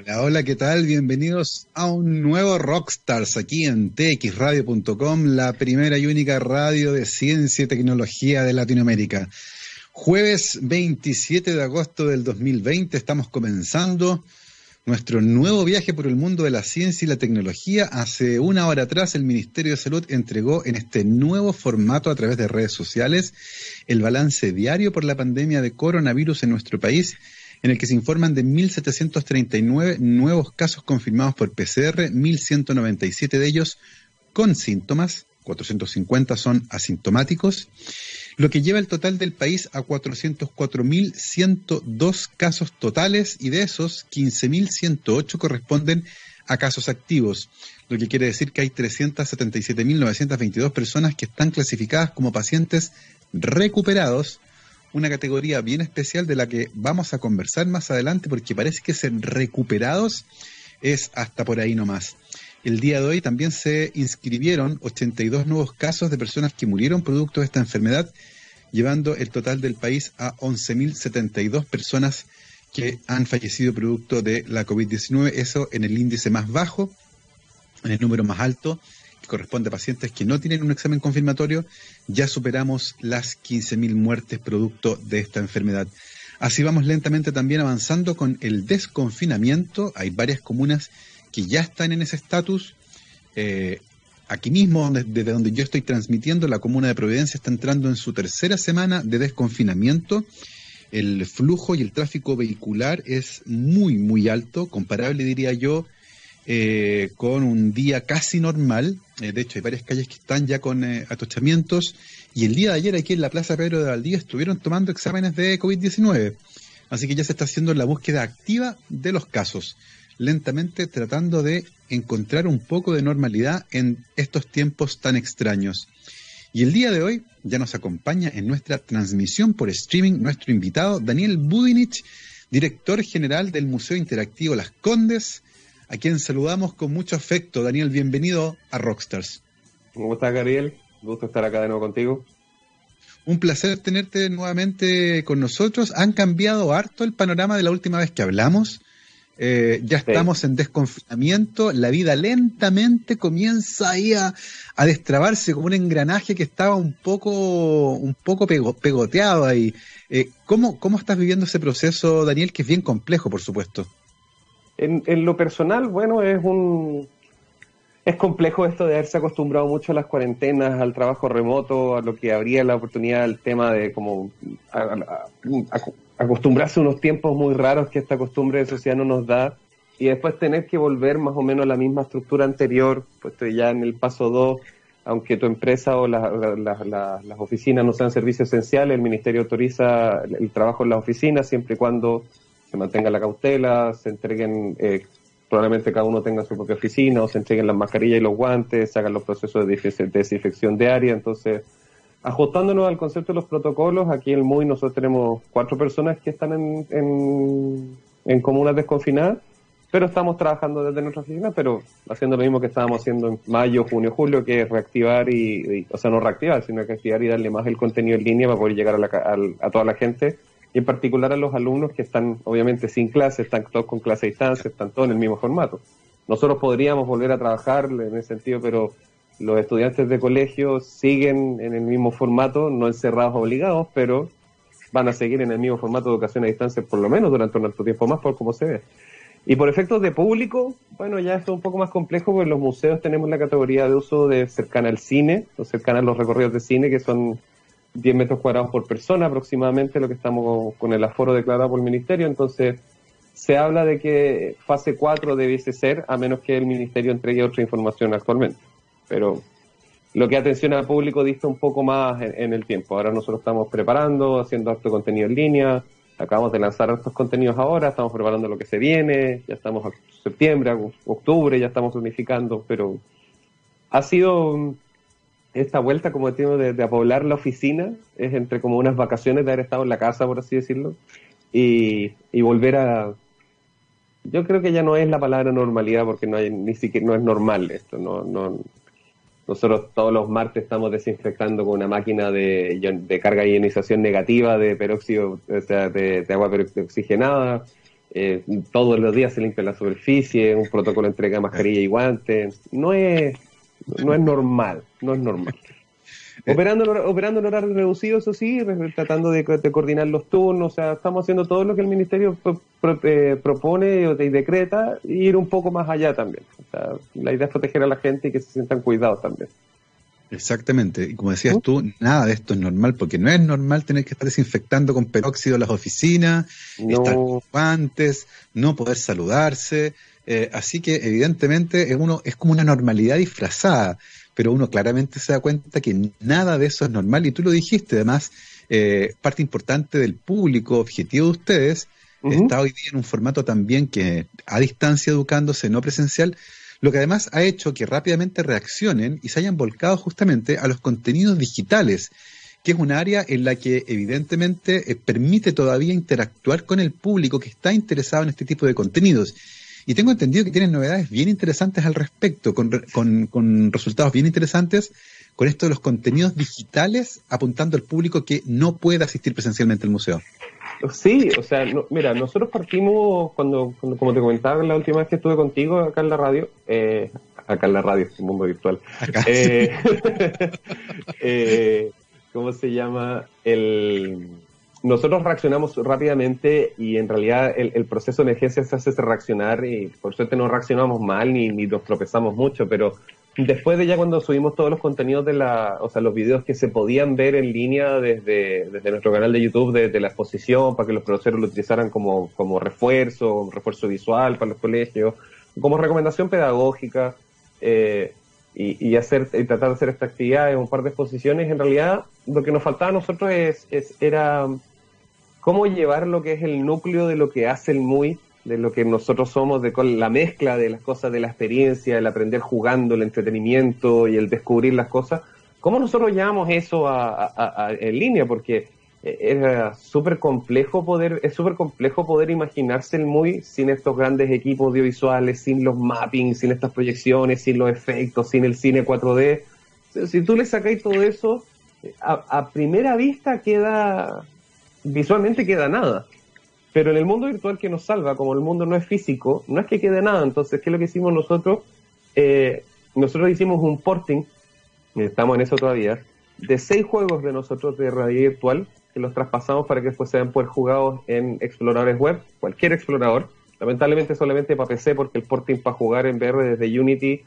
Hola, hola, ¿qué tal? Bienvenidos a un nuevo Rockstars aquí en txradio.com, la primera y única radio de ciencia y tecnología de Latinoamérica. Jueves 27 de agosto del 2020 estamos comenzando nuestro nuevo viaje por el mundo de la ciencia y la tecnología. Hace una hora atrás el Ministerio de Salud entregó en este nuevo formato a través de redes sociales el balance diario por la pandemia de coronavirus en nuestro país en el que se informan de 1.739 nuevos casos confirmados por PCR, 1.197 de ellos con síntomas, 450 son asintomáticos, lo que lleva el total del país a 404.102 casos totales y de esos 15.108 corresponden a casos activos, lo que quiere decir que hay 377.922 personas que están clasificadas como pacientes recuperados una categoría bien especial de la que vamos a conversar más adelante porque parece que ser recuperados es hasta por ahí nomás. El día de hoy también se inscribieron 82 nuevos casos de personas que murieron producto de esta enfermedad, llevando el total del país a 11.072 personas que han fallecido producto de la COVID-19, eso en el índice más bajo, en el número más alto corresponde a pacientes que no tienen un examen confirmatorio, ya superamos las 15.000 muertes producto de esta enfermedad. Así vamos lentamente también avanzando con el desconfinamiento. Hay varias comunas que ya están en ese estatus. Eh, aquí mismo, desde donde yo estoy transmitiendo, la comuna de Providencia está entrando en su tercera semana de desconfinamiento. El flujo y el tráfico vehicular es muy, muy alto, comparable, diría yo, eh, con un día casi normal. Eh, de hecho, hay varias calles que están ya con eh, atochamientos. Y el día de ayer aquí en la Plaza Pedro de Valdivia estuvieron tomando exámenes de COVID-19. Así que ya se está haciendo la búsqueda activa de los casos, lentamente tratando de encontrar un poco de normalidad en estos tiempos tan extraños. Y el día de hoy ya nos acompaña en nuestra transmisión por streaming nuestro invitado Daniel Budinich, director general del Museo Interactivo Las Condes, a quien saludamos con mucho afecto. Daniel, bienvenido a Rockstars. ¿Cómo estás, Gabriel? Gusto estar acá de nuevo contigo. Un placer tenerte nuevamente con nosotros. Han cambiado harto el panorama de la última vez que hablamos. Eh, ya estamos en desconfinamiento, la vida lentamente comienza ahí a, destrabarse como un engranaje que estaba un poco, un poco pegoteado ahí. Eh, ¿cómo, ¿Cómo estás viviendo ese proceso, Daniel, que es bien complejo, por supuesto? En, lo personal, bueno, es un es complejo esto de haberse acostumbrado mucho a las cuarentenas, al trabajo remoto, a lo que habría la oportunidad, el tema de como acostumbrarse a unos tiempos muy raros que esta costumbre de sociedad no nos da. Y después tener que volver más o menos a la misma estructura anterior, pues estoy ya en el paso 2, aunque tu empresa o las oficinas no sean servicios esenciales, el ministerio autoriza el trabajo en las oficinas siempre y cuando se mantenga la cautela, se entreguen, eh, probablemente cada uno tenga su propia oficina, o se entreguen las mascarillas y los guantes, se hagan los procesos de desinfección diaria. Entonces, ajustándonos al concepto de los protocolos, aquí en el MUI nosotros tenemos cuatro personas que están en, en, en comunas desconfinadas, pero estamos trabajando desde nuestra oficina, pero haciendo lo mismo que estábamos haciendo en mayo, junio, julio, que es reactivar y, o sea, no reactivar, sino que activar y darle más el contenido en línea para poder llegar a, la, a toda la gente y en particular a los alumnos que están obviamente sin clase, están todos con clase a distancia, están todos en el mismo formato. Nosotros podríamos volver a trabajar en ese sentido, pero los estudiantes de colegio siguen en el mismo formato, no encerrados obligados, pero van a seguir en el mismo formato de educación a distancia por lo menos durante un alto tiempo más, por como se ve. Y por efectos de público, bueno, ya es un poco más complejo porque los museos tenemos la categoría de uso de cercana al cine, o cercana a los recorridos de cine, que son 10 metros cuadrados por persona aproximadamente, lo que estamos con el aforo declarado por el Ministerio. Entonces, se habla de que fase 4 debiese ser, a menos que el Ministerio entregue otra información actualmente. Pero lo que atención al público dista un poco más en, el tiempo. Ahora nosotros estamos preparando, haciendo harto contenido en línea, acabamos de lanzar estos contenidos ahora, estamos preparando lo que se viene, ya estamos en septiembre, octubre, ya estamos unificando, pero ha sido esta vuelta, como decimos, de, de poblar la oficina, es entre como unas vacaciones de haber estado en la casa, por así decirlo, y, volver a... Yo creo que ya no es la palabra normalidad porque no hay ni siquiera no es normal esto, no, no nosotros todos los martes estamos desinfectando con una máquina de, carga y ionización negativa de peróxido, sea, de, agua oxigenada. eh, todos los días se limpia la superficie, un protocolo de entrega de mascarilla y guantes. No es, no es normal, no es normal. Eh. Operando, operando en horario reducido, eso sí, tratando de, coordinar los turnos, o sea, estamos haciendo todo lo que el Ministerio eh, propone y decreta y ir un poco más allá también. O sea, la idea es proteger a la gente y que se sientan cuidados también. Exactamente, y como decías tú, nada de esto es normal, porque no es normal tener que estar desinfectando con peróxido las oficinas, estar con guantes, no poder saludarse, eh, así que evidentemente es, uno, es como una normalidad disfrazada pero uno claramente se da cuenta que nada de eso es normal y tú lo dijiste, además, eh, parte importante del público objetivo de ustedes está hoy día en un formato también que a distancia educándose, no presencial, lo que además ha hecho que rápidamente reaccionen y se hayan volcado justamente a los contenidos digitales, que es un área en la que evidentemente eh, permite todavía interactuar con el público que está interesado en este tipo de contenidos. Y tengo entendido que tienen novedades bien interesantes al respecto, con, con, resultados bien interesantes con esto de los contenidos digitales apuntando al público que no puede asistir presencialmente al museo. Sí, o sea, mira, nosotros partimos cuando, como te comentaba la última vez que estuve contigo acá en la radio, eh, acá en la radio, un mundo virtual. Eh, eh, ¿Cómo se llama? El nosotros reaccionamos rápidamente y en realidad el, proceso de emergencia se hace reaccionar y por suerte no reaccionamos mal ni, ni nos tropezamos mucho, pero después de ya cuando subimos todos los contenidos de la, o sea, los videos que se podían ver en línea desde, desde nuestro canal de YouTube, desde la exposición, para que los profesores lo utilizaran como, como refuerzo, refuerzo visual para los colegios, como recomendación pedagógica, eh, y, y, hacer, y tratar de hacer esta actividad en un par de exposiciones, en realidad lo que nos faltaba a nosotros es, es, era cómo llevar lo que es el núcleo de lo que hace el MUI, de lo que nosotros somos, de la mezcla de las cosas de la experiencia, el aprender jugando, el entretenimiento y el descubrir las cosas, cómo nosotros llevamos eso a, en línea, porque era súper complejo poder, es súper complejo poder imaginarse el MUI sin estos grandes equipos audiovisuales, sin los mappings, sin estas proyecciones, sin los efectos, sin el cine 4D. Si tú le sacáis todo eso, a, primera vista queda, visualmente queda nada. Pero en el mundo virtual que nos salva, como el mundo no es físico, no es que quede nada. Entonces, ¿qué es lo que hicimos nosotros? Eh, nosotros hicimos un porting, estamos en eso todavía, de seis juegos de nosotros de realidad virtual, que los traspasamos para que después sean poder jugados en exploradores web, cualquier explorador. Lamentablemente solamente para PC, porque el porting para jugar en VR desde Unity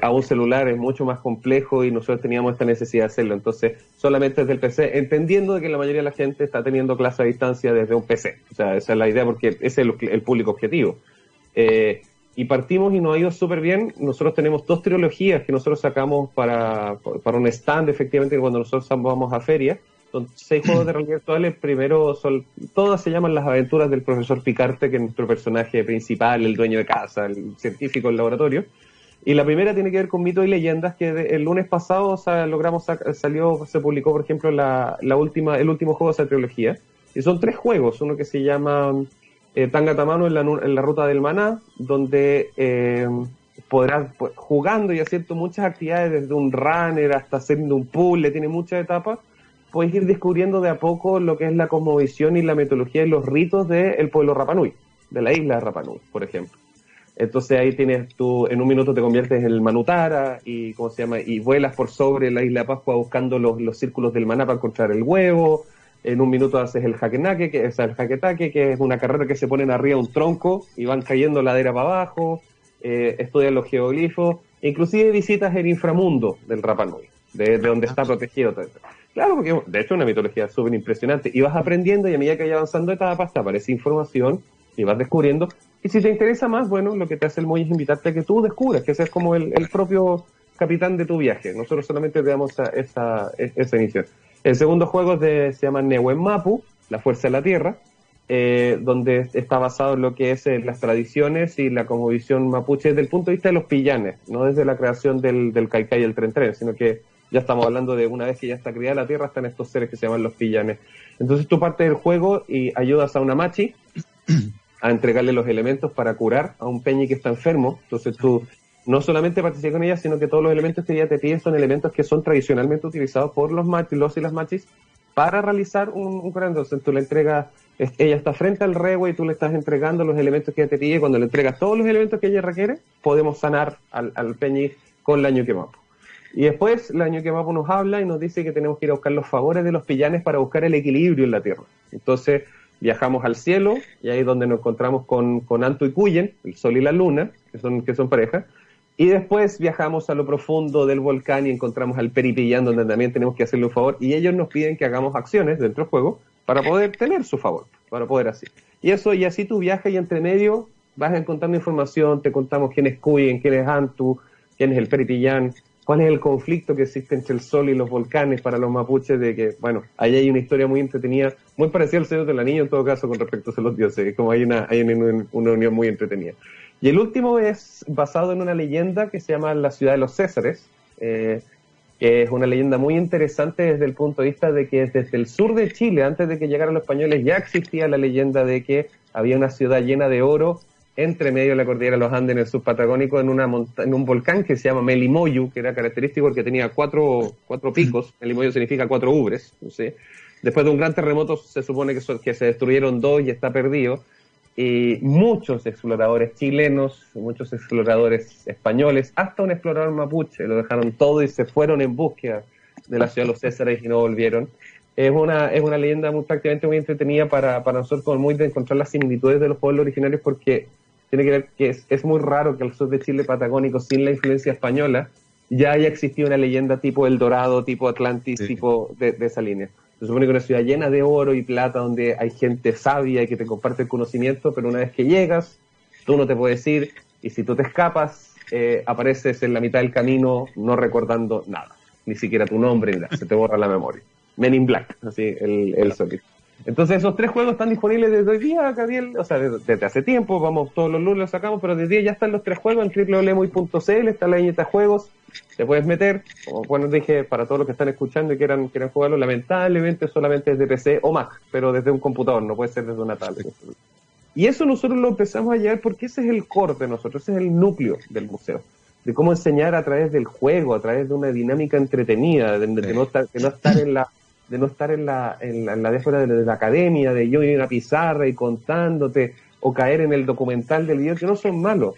a un celular es mucho más complejo y nosotros teníamos esta necesidad de hacerlo. Entonces, solamente desde el PC, entendiendo que la mayoría de la gente está teniendo clase a distancia desde un PC. O sea, esa es la idea porque ese es el, público objetivo. Eh, y partimos y nos ha ido súper bien. Nosotros tenemos dos trilogías que nosotros sacamos para, para un stand, efectivamente, cuando nosotros vamos a feria. Son seis juegos de realidad virtual. El primero, son, todas se llaman Las aventuras del profesor Picarte, que es nuestro personaje principal, el dueño de casa, el científico del laboratorio. Y la primera tiene que ver con mitos y leyendas, que el lunes pasado o logramos salió, se publicó, por ejemplo, la, la, última, el último juego de esa trilogía. Y son tres juegos, uno que se llama eh, Tangatamano en la, en la ruta del maná, donde eh, podrás, pues, jugando y haciendo muchas actividades, desde un runner hasta haciendo un puzzle, tiene muchas etapas, puedes ir descubriendo de a poco lo que es la cosmovisión y la metodología y los ritos del pueblo Rapanui, de la isla de Rapanui, por ejemplo. Entonces ahí tienes tú, en un minuto te conviertes en el Manutara y, ¿cómo se llama? Y vuelas por sobre la isla de Pascua buscando los, los círculos del maná para encontrar el huevo. En un minuto haces el jaquenaque, que es el jaquetaque, que es una carrera que se ponen arriba un tronco y van cayendo ladera para abajo. Eh, estudias los geoglifos. Inclusive visitas el inframundo del Rapanui, de, de donde está protegido. Todo Claro, porque de hecho es una mitología súper impresionante. Y vas aprendiendo y a medida que vaya avanzando etapas te aparece información y vas descubriendo y si te interesa más, bueno, lo que te hace el MOI es invitarte a que tú descubras, que seas como el, propio capitán de tu viaje. Nosotros solamente te damos esa, esa, inicio. El segundo juego se llama Neuen Mapu, La Fuerza de la Tierra, eh, donde está basado en lo que es eh, las tradiciones y la cosmovisión mapuche desde el punto de vista de los pillanes, no desde la creación del, del Kaikai y el Tren Tren, sino que ya estamos hablando de una vez que ya está creada la Tierra, están estos seres que se llaman los pillanes. Entonces tú partes del juego y ayudas a una machi a entregarle los elementos para curar a un peñi que está enfermo. Entonces tú no solamente participas con ella, sino que todos los elementos que ella te pide son elementos que son tradicionalmente utilizados por los machis, los y las machis para realizar un, un Entonces tú le entregas ella está frente al rehue y tú le estás entregando los elementos que ella te pide. Cuando le entregas todos los elementos que ella requiere, podemos sanar al, Peñi con la Ñuquemapu. Y después la Ñuquemapu nos habla y nos dice que tenemos que ir a buscar los favores de los pillanes para buscar el equilibrio en la Tierra. Entonces viajamos al cielo y ahí es donde nos encontramos con, con Anto y Cuyen, el Sol y la Luna, que son, que son pareja. Y después viajamos a lo profundo del volcán y encontramos al Peripillán, donde también tenemos que hacerle un favor. Y ellos nos piden que hagamos acciones dentro del juego para poder tener su favor, para poder así. Y eso, y así tú viajas y entre medio vas encontrando información, te contamos quién es Cuyen, quién es Antu, quién es el Peripillán, cuál es el conflicto que existe entre el sol y los volcanes para los mapuches, de que, bueno, ahí hay una historia muy entretenida, muy parecida al Señor de la Niña en todo caso con respecto a los dioses, como hay una, hay una, una unión muy entretenida. Y el último es basado en una leyenda que se llama la ciudad de los Césares, eh, que es una leyenda muy interesante desde el punto de vista de que desde el sur de Chile, antes de que llegaran los españoles, ya existía la leyenda de que había una ciudad llena de oro entre medio de la cordillera de los Andes en el subpatagónico en, una en un volcán que se llama Melimoyu, que era característico porque tenía cuatro, cuatro picos, Melimoyu significa cuatro ubres, después de un gran terremoto se supone que, que se destruyeron dos y está perdido, y muchos exploradores chilenos, muchos exploradores españoles, hasta un explorador mapuche, lo dejaron todo y se fueron en búsqueda de la ciudad de los Césares y no volvieron. Es una, es una leyenda muy, prácticamente muy entretenida para, para nosotros, muy de encontrar las similitudes de los pueblos originarios, porque tiene que ver que es, es muy raro que al sur de Chile patagónico, sin la influencia española, ya haya existido una leyenda tipo El Dorado, tipo Atlantis, tipo de, de esa línea. Se supone que una ciudad llena de oro y plata, donde hay gente sabia y que te comparte el conocimiento, pero una vez que llegas, tú no te puedes ir, y si tú te escapas, eh, apareces en la mitad del camino no recordando nada, ni siquiera tu nombre, ni nada, se te borra la memoria. Men in Black, así el, el Entonces esos tres juegos están disponibles desde hoy día, Gabriel, o sea, desde, hace tiempo, vamos, todos los lunes los sacamos, pero desde día ya están los tres juegos en www.muy.cl, está la viñeta juegos, te puedes meter, como bueno dije, para todos los que están escuchando y quieran, quieran jugarlo, lamentablemente solamente es de PC o Mac, pero desde un computador, no puede ser desde una tablet. Y eso nosotros lo empezamos a llevar porque ese es el core de nosotros, ese es el núcleo del museo, de cómo enseñar a través del juego, a través de una dinámica entretenida, de, no, estar, de no estar en la de no estar en la, en la, en la de, la academia, de yo ir a una pizarra y contándote, o caer en el documental del video, que no son malos,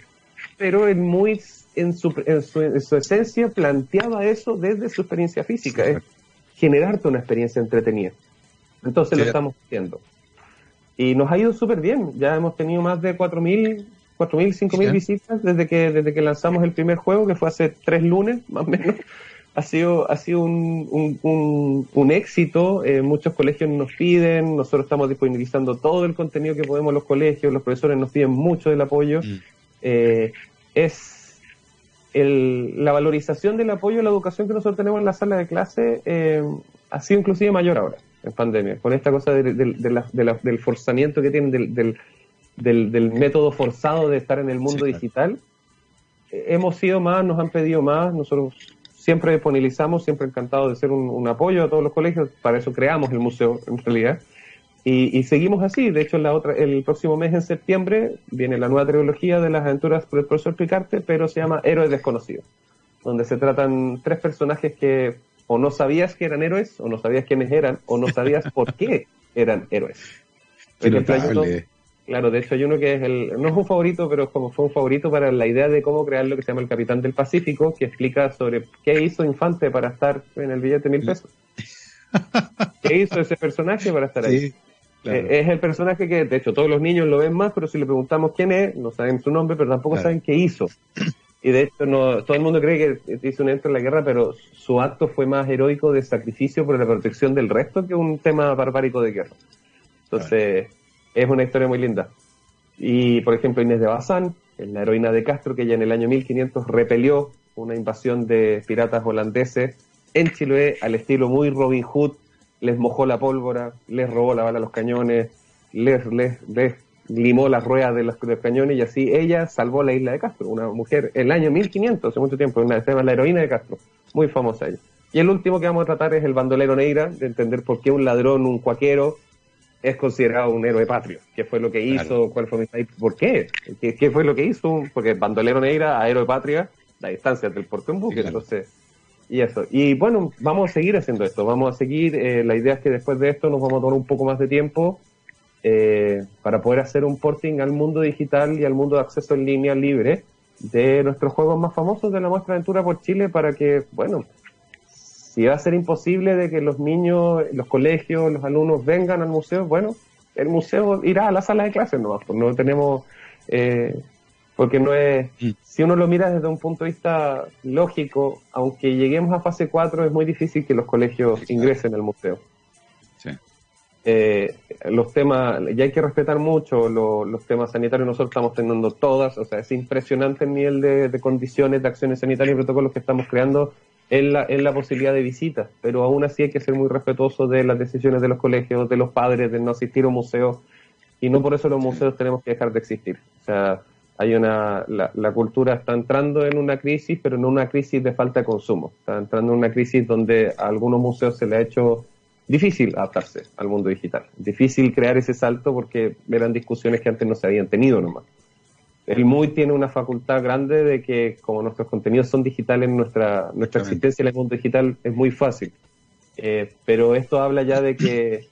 pero es muy en su, en su, esencia planteaba eso desde su experiencia física, es generarte una experiencia entretenida. Entonces lo estamos haciendo. Y nos ha ido súper bien, ya hemos tenido más de 4.000, 4.000, 5.000 visitas desde que, desde que lanzamos el primer juego, que fue hace tres lunes, más o menos. Ha sido, ha sido un, un, un, éxito, eh, muchos colegios nos piden, nosotros estamos disponibilizando todo el contenido que podemos los colegios, los profesores nos piden mucho del apoyo. Mm. Eh, es la valorización del apoyo a la educación que nosotros tenemos en la sala de clase eh, ha sido inclusive mayor ahora, en pandemia, con esta cosa del forzamiento que tienen del, método forzado de estar en el mundo digital. Hemos sido más, nos han pedido más, nosotros siempre disponibilizamos, siempre encantados de ser un apoyo a todos los colegios, para eso creamos el museo en realidad. Y, seguimos así. De hecho, la otra, el próximo mes, en septiembre, viene la nueva trilogía de las aventuras por el profesor Picarte, pero se llama Héroes Desconocidos, donde se tratan tres personajes que o no sabías que eran héroes, o no sabías quiénes eran, o no sabías por qué eran héroes. claro, de hecho hay uno que es el, no es un favorito, pero como fue un favorito para la idea de cómo crear lo que se llama el Capitán del Pacífico, que explica sobre qué hizo Infante para estar en el billete mil pesos. ¿Qué hizo ese personaje para estar ahí? Eh, es el personaje que, de hecho, todos los niños lo ven más, pero si le preguntamos quién es, no saben su nombre, pero tampoco saben qué hizo. Y de hecho, no, todo el mundo cree que hizo un entro en la guerra, pero su acto fue más heroico de sacrificio por la protección del resto que un tema barbárico de guerra. Entonces, es una historia muy linda. Y, por ejemplo, Inés de Bazán, la heroína de Castro, que ya en el año 1500 repelió una invasión de piratas holandeses en Chiloé al estilo muy Robin Hood, les mojó la pólvora, les robó la bala a los cañones, les, les, limó las ruedas de los, cañones y así ella salvó la isla de Castro, una mujer, el año 1500, hace mucho tiempo, una, se llama la heroína de Castro, muy famosa ella. Y el último que vamos a tratar es el bandolero negra, de entender por qué un ladrón, un cuaquero, es considerado un héroe patrio. ¿Qué fue lo que hizo? ¿Cuál fue mi ¿Por qué? qué? fue lo que hizo? Porque bandolero negra a héroe patria, la distancia del puerto en buque. Entonces, y eso. Y bueno, vamos a seguir haciendo esto. Vamos a seguir. Eh, la idea es que después de esto nos vamos a tomar un poco más de tiempo eh, para poder hacer un porting al mundo digital y al mundo de acceso en línea libre de nuestros juegos más famosos de la muestra aventura por Chile para que, bueno, si va a ser imposible de que los niños, los colegios, los alumnos vengan al museo, bueno, el museo irá a la sala de clases nomás, pues no tenemos, eh, porque no es, si uno lo mira desde un punto de vista lógico, aunque lleguemos a fase 4, es muy difícil que los colegios ingresen al museo. Eh, los temas, ya hay que respetar mucho los temas sanitarios, nosotros estamos teniendo todas, o sea, es impresionante el nivel de, condiciones, de acciones sanitarias y protocolos que estamos creando en la, en la posibilidad de visitas, pero aún así hay que ser muy respetuoso de las decisiones de los colegios, de los padres, de no asistir a un museo, y no por eso los museos tenemos que dejar de existir. O sea, hay una, la, la cultura está entrando en una crisis, pero no una crisis de falta de consumo, está entrando en una crisis donde a algunos museos se le ha hecho difícil adaptarse al mundo digital. Difícil crear ese salto porque eran discusiones que antes no se habían tenido nomás. El MUI tiene una facultad grande de que como nuestros contenidos son digitales, nuestra, nuestra existencia en el mundo digital es muy fácil. Eh, pero esto habla ya de que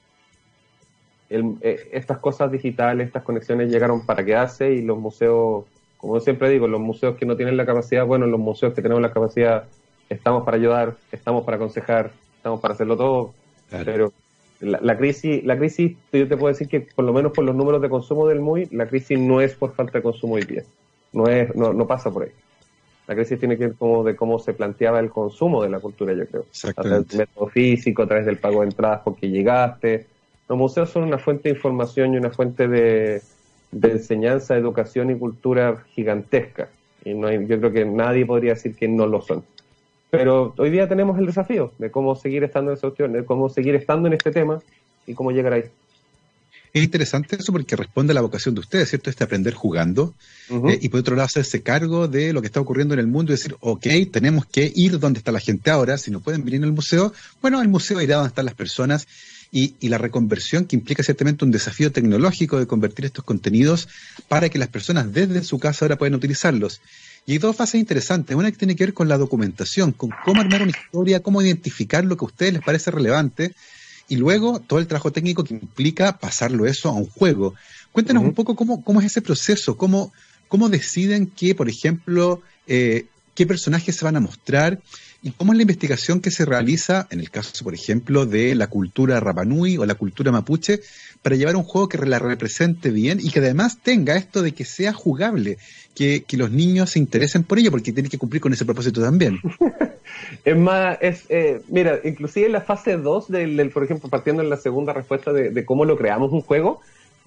eh, estas cosas digitales, estas conexiones llegaron para quedarse y los museos, como siempre digo, los museos que no tienen la capacidad, bueno, los museos que tenemos la capacidad, estamos para ayudar, estamos para aconsejar, estamos para hacerlo todo, pero la, crisis, la crisis, yo te puedo decir que por lo menos por los números de consumo del MUI, la crisis no es por falta de consumo hoy día. No, es, no, no pasa por ahí. La crisis tiene que ver como de cómo se planteaba el consumo de la cultura, yo creo. A través del método físico, a través del pago de entradas porque llegaste. Los museos son una fuente de información y una fuente de, de enseñanza, educación y cultura gigantesca. Y no yo creo que nadie podría decir que no lo son. Pero hoy día tenemos el desafío de cómo seguir estando en esa opción, de cómo seguir estando en este tema y cómo llegar ahí. Es interesante eso porque responde a la vocación de ustedes, ¿cierto? Este aprender jugando eh, y por otro lado hacerse cargo de lo que está ocurriendo en el mundo y decir, ok, tenemos que ir donde está la gente ahora, si no pueden venir al museo, bueno, el museo irá donde están las personas y, y, la reconversión que implica ciertamente un desafío tecnológico de convertir estos contenidos para que las personas desde su casa ahora puedan utilizarlos. Y hay dos fases interesantes. Una que tiene que ver con la documentación, con cómo armar una historia, cómo identificar lo que a ustedes les parece relevante, y luego todo el trabajo técnico que implica pasarlo eso a un juego. Cuéntanos un poco cómo, cómo es ese proceso, cómo, cómo deciden que, por ejemplo, eh, qué personajes se van a mostrar y cómo es la investigación que se realiza, en el caso, por ejemplo, de la cultura Rapanui o la cultura mapuche, para llevar un juego que la represente bien y que además tenga esto de que sea jugable, que, los niños se interesen por ello, porque tiene que cumplir con ese propósito también. es más, es, eh, mira, inclusive en la fase 2, del, por ejemplo, partiendo en la segunda respuesta de, cómo lo creamos un juego,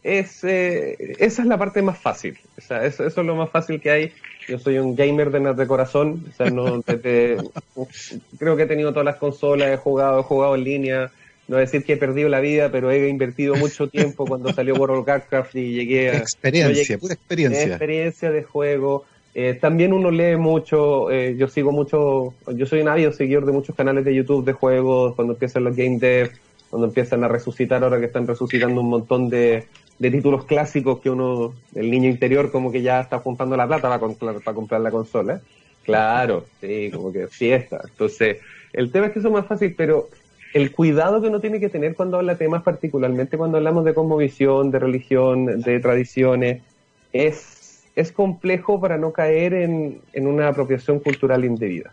es, eh, esa es la parte más fácil. O sea, eso, eso, es lo más fácil que hay. Yo soy un gamer de, de corazón. O sea, no, creo que he tenido todas las consolas, he jugado, he jugado en línea no decir que he perdido la vida, pero he invertido mucho tiempo cuando salió World of Warcraft y llegué a... Experiencia, pura experiencia. Experiencia de juego. Eh, también uno lee mucho, eh, yo sigo mucho, yo soy un ávido seguidor de muchos canales de YouTube de juegos, cuando empiezan los game dev, cuando empiezan a resucitar, ahora que están resucitando un montón de, títulos clásicos que uno, el niño interior como que ya está juntando la plata para comprar, para comprar la consola. Claro, sí, como que fiesta. Entonces, el tema es que eso es más fácil, pero el cuidado que uno tiene que tener cuando habla temas, particularmente cuando hablamos de cosmovisión, de religión, de tradiciones, es, es complejo para no caer en, una apropiación cultural indebida.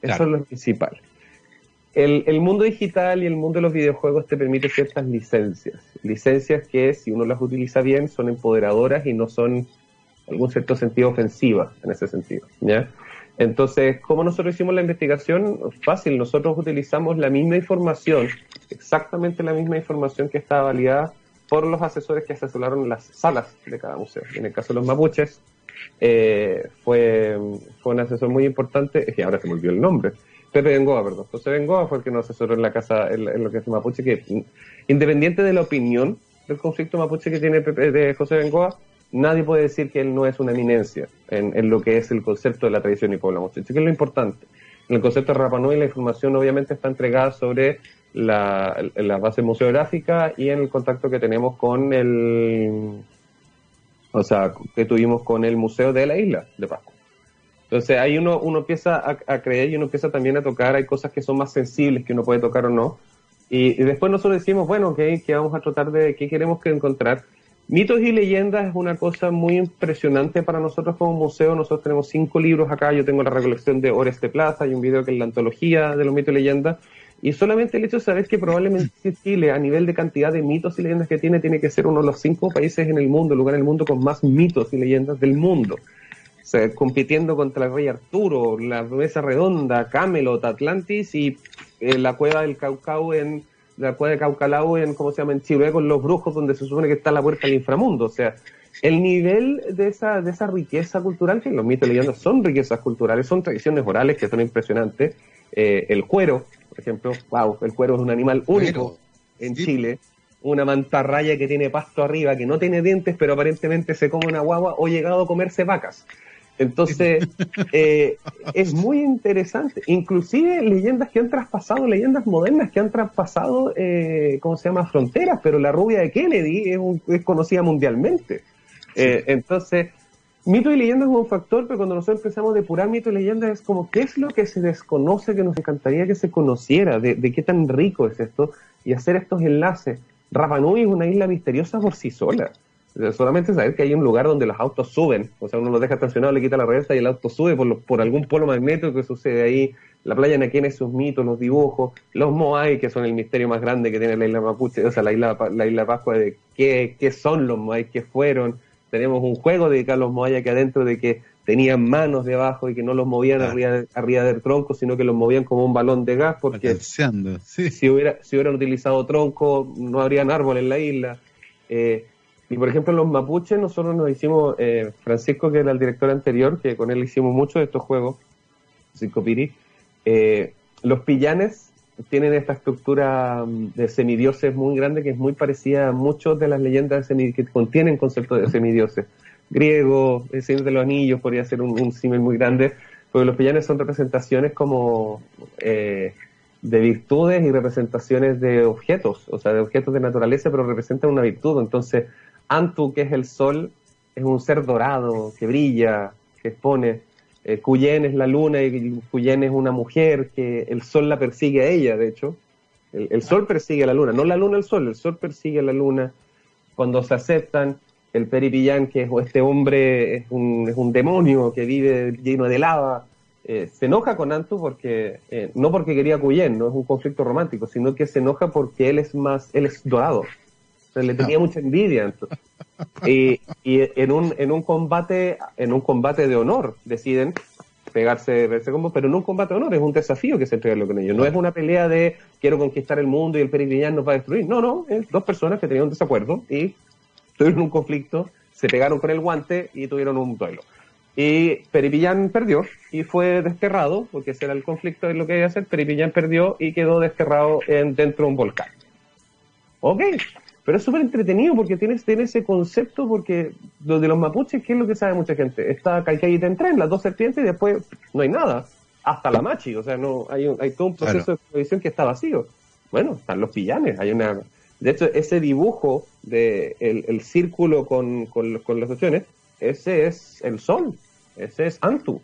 Eso es lo principal. El, el, mundo digital y el mundo de los videojuegos te permite ciertas licencias. Licencias que, si uno las utiliza bien, son empoderadoras y no son, en algún cierto sentido, ofensivas en ese sentido. ¿ya? Entonces, ¿cómo nosotros hicimos la investigación? Fácil, nosotros utilizamos la misma información, exactamente la misma información que estaba validada por los asesores que asesoraron las salas de cada museo. En el caso de los mapuches, eh, fue, fue un asesor muy importante, es que ahora se me olvidó el nombre, Pepe Bengoa, perdón. José Bengoa fue el que nos asesoró en la casa, en, lo que es mapuche, que independiente de la opinión del conflicto mapuche que tiene Pepe, de José Bengoa, nadie puede decir que él no es una eminencia en, lo que es el concepto de la tradición y pueblo ¿Qué es lo importante? En el concepto de Rapa Nui la información obviamente está entregada sobre la, base museográfica y en el contacto que tenemos con el, o sea, que tuvimos con el museo de la isla de Pascua. Entonces ahí uno, uno empieza a, creer y uno empieza también a tocar, hay cosas que son más sensibles que uno puede tocar o no, Y, después nosotros decimos, bueno, okay, que vamos a tratar de, ¿qué queremos que encontrar? Mitos y leyendas es una cosa muy impresionante para nosotros como museo. Nosotros tenemos cinco libros acá. Yo tengo la recolección de Oreste Plaza, hay un video que es la antología de los mitos y leyendas. Y solamente el hecho de saber que probablemente Chile, a nivel de cantidad de mitos y leyendas que tiene, tiene que ser uno de los cinco países en el mundo, el lugar en el mundo con más mitos y leyendas del mundo. O sea, compitiendo contra el rey Arturo, la mesa redonda, Camelot, Atlantis y eh, la cueva del Caucao en la cueva de Caucalao en, ¿cómo se llama?, en Chile con los brujos, donde se supone que está la puerta al inframundo. O sea, el nivel de esa, de esa riqueza cultural, que los mitos y leyendas son riquezas culturales, son tradiciones orales que son impresionantes. Eh, el cuero, por ejemplo, wow, el cuero es un animal único en Chile. Una mantarraya que tiene pasto arriba, que no tiene dientes, pero aparentemente se come una guagua o llegado a comerse vacas. Entonces, eh, es muy interesante. Inclusive leyendas que han traspasado, leyendas modernas que han traspasado, eh, ¿cómo se llama?, fronteras, pero la rubia de Kennedy es, conocida mundialmente. Eh, entonces, mito y leyenda es un factor, pero cuando nosotros empezamos a depurar mito y leyenda es como, ¿qué es lo que se desconoce que nos encantaría que se conociera? ¿De, de qué tan rico es esto? Y hacer estos enlaces. Rapanui es una isla misteriosa por sí sola solamente saber que hay un lugar donde los autos suben, o sea, uno los deja estacionados, le quita la reversa y el auto sube por, por algún polo magnético que sucede ahí, la playa Nequén, sus mitos, los dibujos, los Moai, que son el misterio más grande que tiene la isla Mapuche, o sea, la isla, la isla Pascua, de qué, qué son los Moai, qué fueron, tenemos un juego dedicado a los Moai aquí adentro de que tenían manos debajo y que no los movían arriba, arriba, del tronco, sino que los movían como un balón de gas, porque si, hubiera, si hubieran utilizado tronco, no habrían árboles en la isla. Eh, y por ejemplo, los mapuches, nosotros nos hicimos, eh, Francisco, que era el director anterior, que con él hicimos mucho de estos juegos, Francisco Piri, eh, los pillanes tienen esta estructura mm, de semidioses muy grande que es muy parecida a muchas de las leyendas que contienen conceptos de semidioses. Griego, el Señor de los Anillos podría ser un, un símil muy grande, porque los pillanes son representaciones como eh, de virtudes y representaciones de objetos, o sea, de objetos de naturaleza, pero representan una virtud. Entonces, Antu, que es el sol, es un ser dorado que brilla, que expone. Eh, Cuyen es la luna y Cuyen es una mujer que el sol la persigue a ella, de hecho. El, sol persigue a la luna, no la luna el sol, el sol persigue a la luna. Cuando se aceptan, el Peripillán, que es este hombre, es un, es un demonio que vive lleno de lava, eh, se enoja con Antu porque, eh, no porque quería Cuyen, no es un conflicto romántico, sino que se enoja porque él es más, él es dorado le tenía mucha envidia. Y, en, un, en un combate en un combate de honor deciden pegarse ese combo, pero no un combate de honor, es un desafío que se entrega con ellos. No es una pelea de quiero conquistar el mundo y el Peripillán nos va a destruir. No, no, es dos personas que tenían un desacuerdo y tuvieron un conflicto, se pegaron con el guante y tuvieron un duelo. Y Peripillán perdió y fue desterrado, porque ese era el conflicto de lo que iba a hacer. Peripillán perdió y quedó desterrado en, dentro de un volcán. Ok, pero es súper entretenido porque tienes, ese concepto, porque lo de los mapuches, ¿qué es lo que sabe mucha gente? Está Kaikai y Tentren, las dos serpientes, y después no hay nada. Hasta la machi, o sea, no hay, hay todo un proceso de exposición que está vacío. Bueno, están los pillanes, hay una... De hecho, ese dibujo de el, círculo con, con, las opciones, ese es el sol, ese es Antu.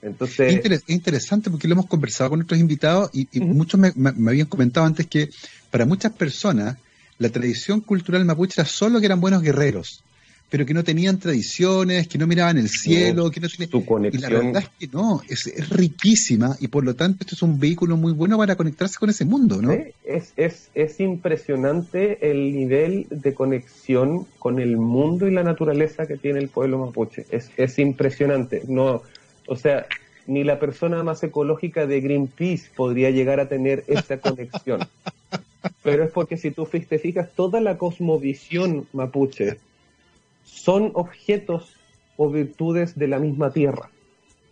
Entonces, es, interesante porque lo hemos conversado con nuestros invitados y, muchos me, habían comentado antes que para muchas personas la tradición cultural mapuche era solo que eran buenos guerreros, pero que no tenían tradiciones, que no miraban el cielo, que no tenían... Y la verdad es que no, es, riquísima y por lo tanto esto es un vehículo muy bueno para conectarse con ese mundo, ¿no? Es, es, es impresionante el nivel de conexión con el mundo y la naturaleza que tiene el pueblo mapuche. Es, es impresionante. No, o sea, ni la persona más ecológica de Greenpeace podría llegar a tener esa conexión. Pero es porque si tú te fijas, toda la cosmovisión mapuche son objetos o virtudes de la misma tierra.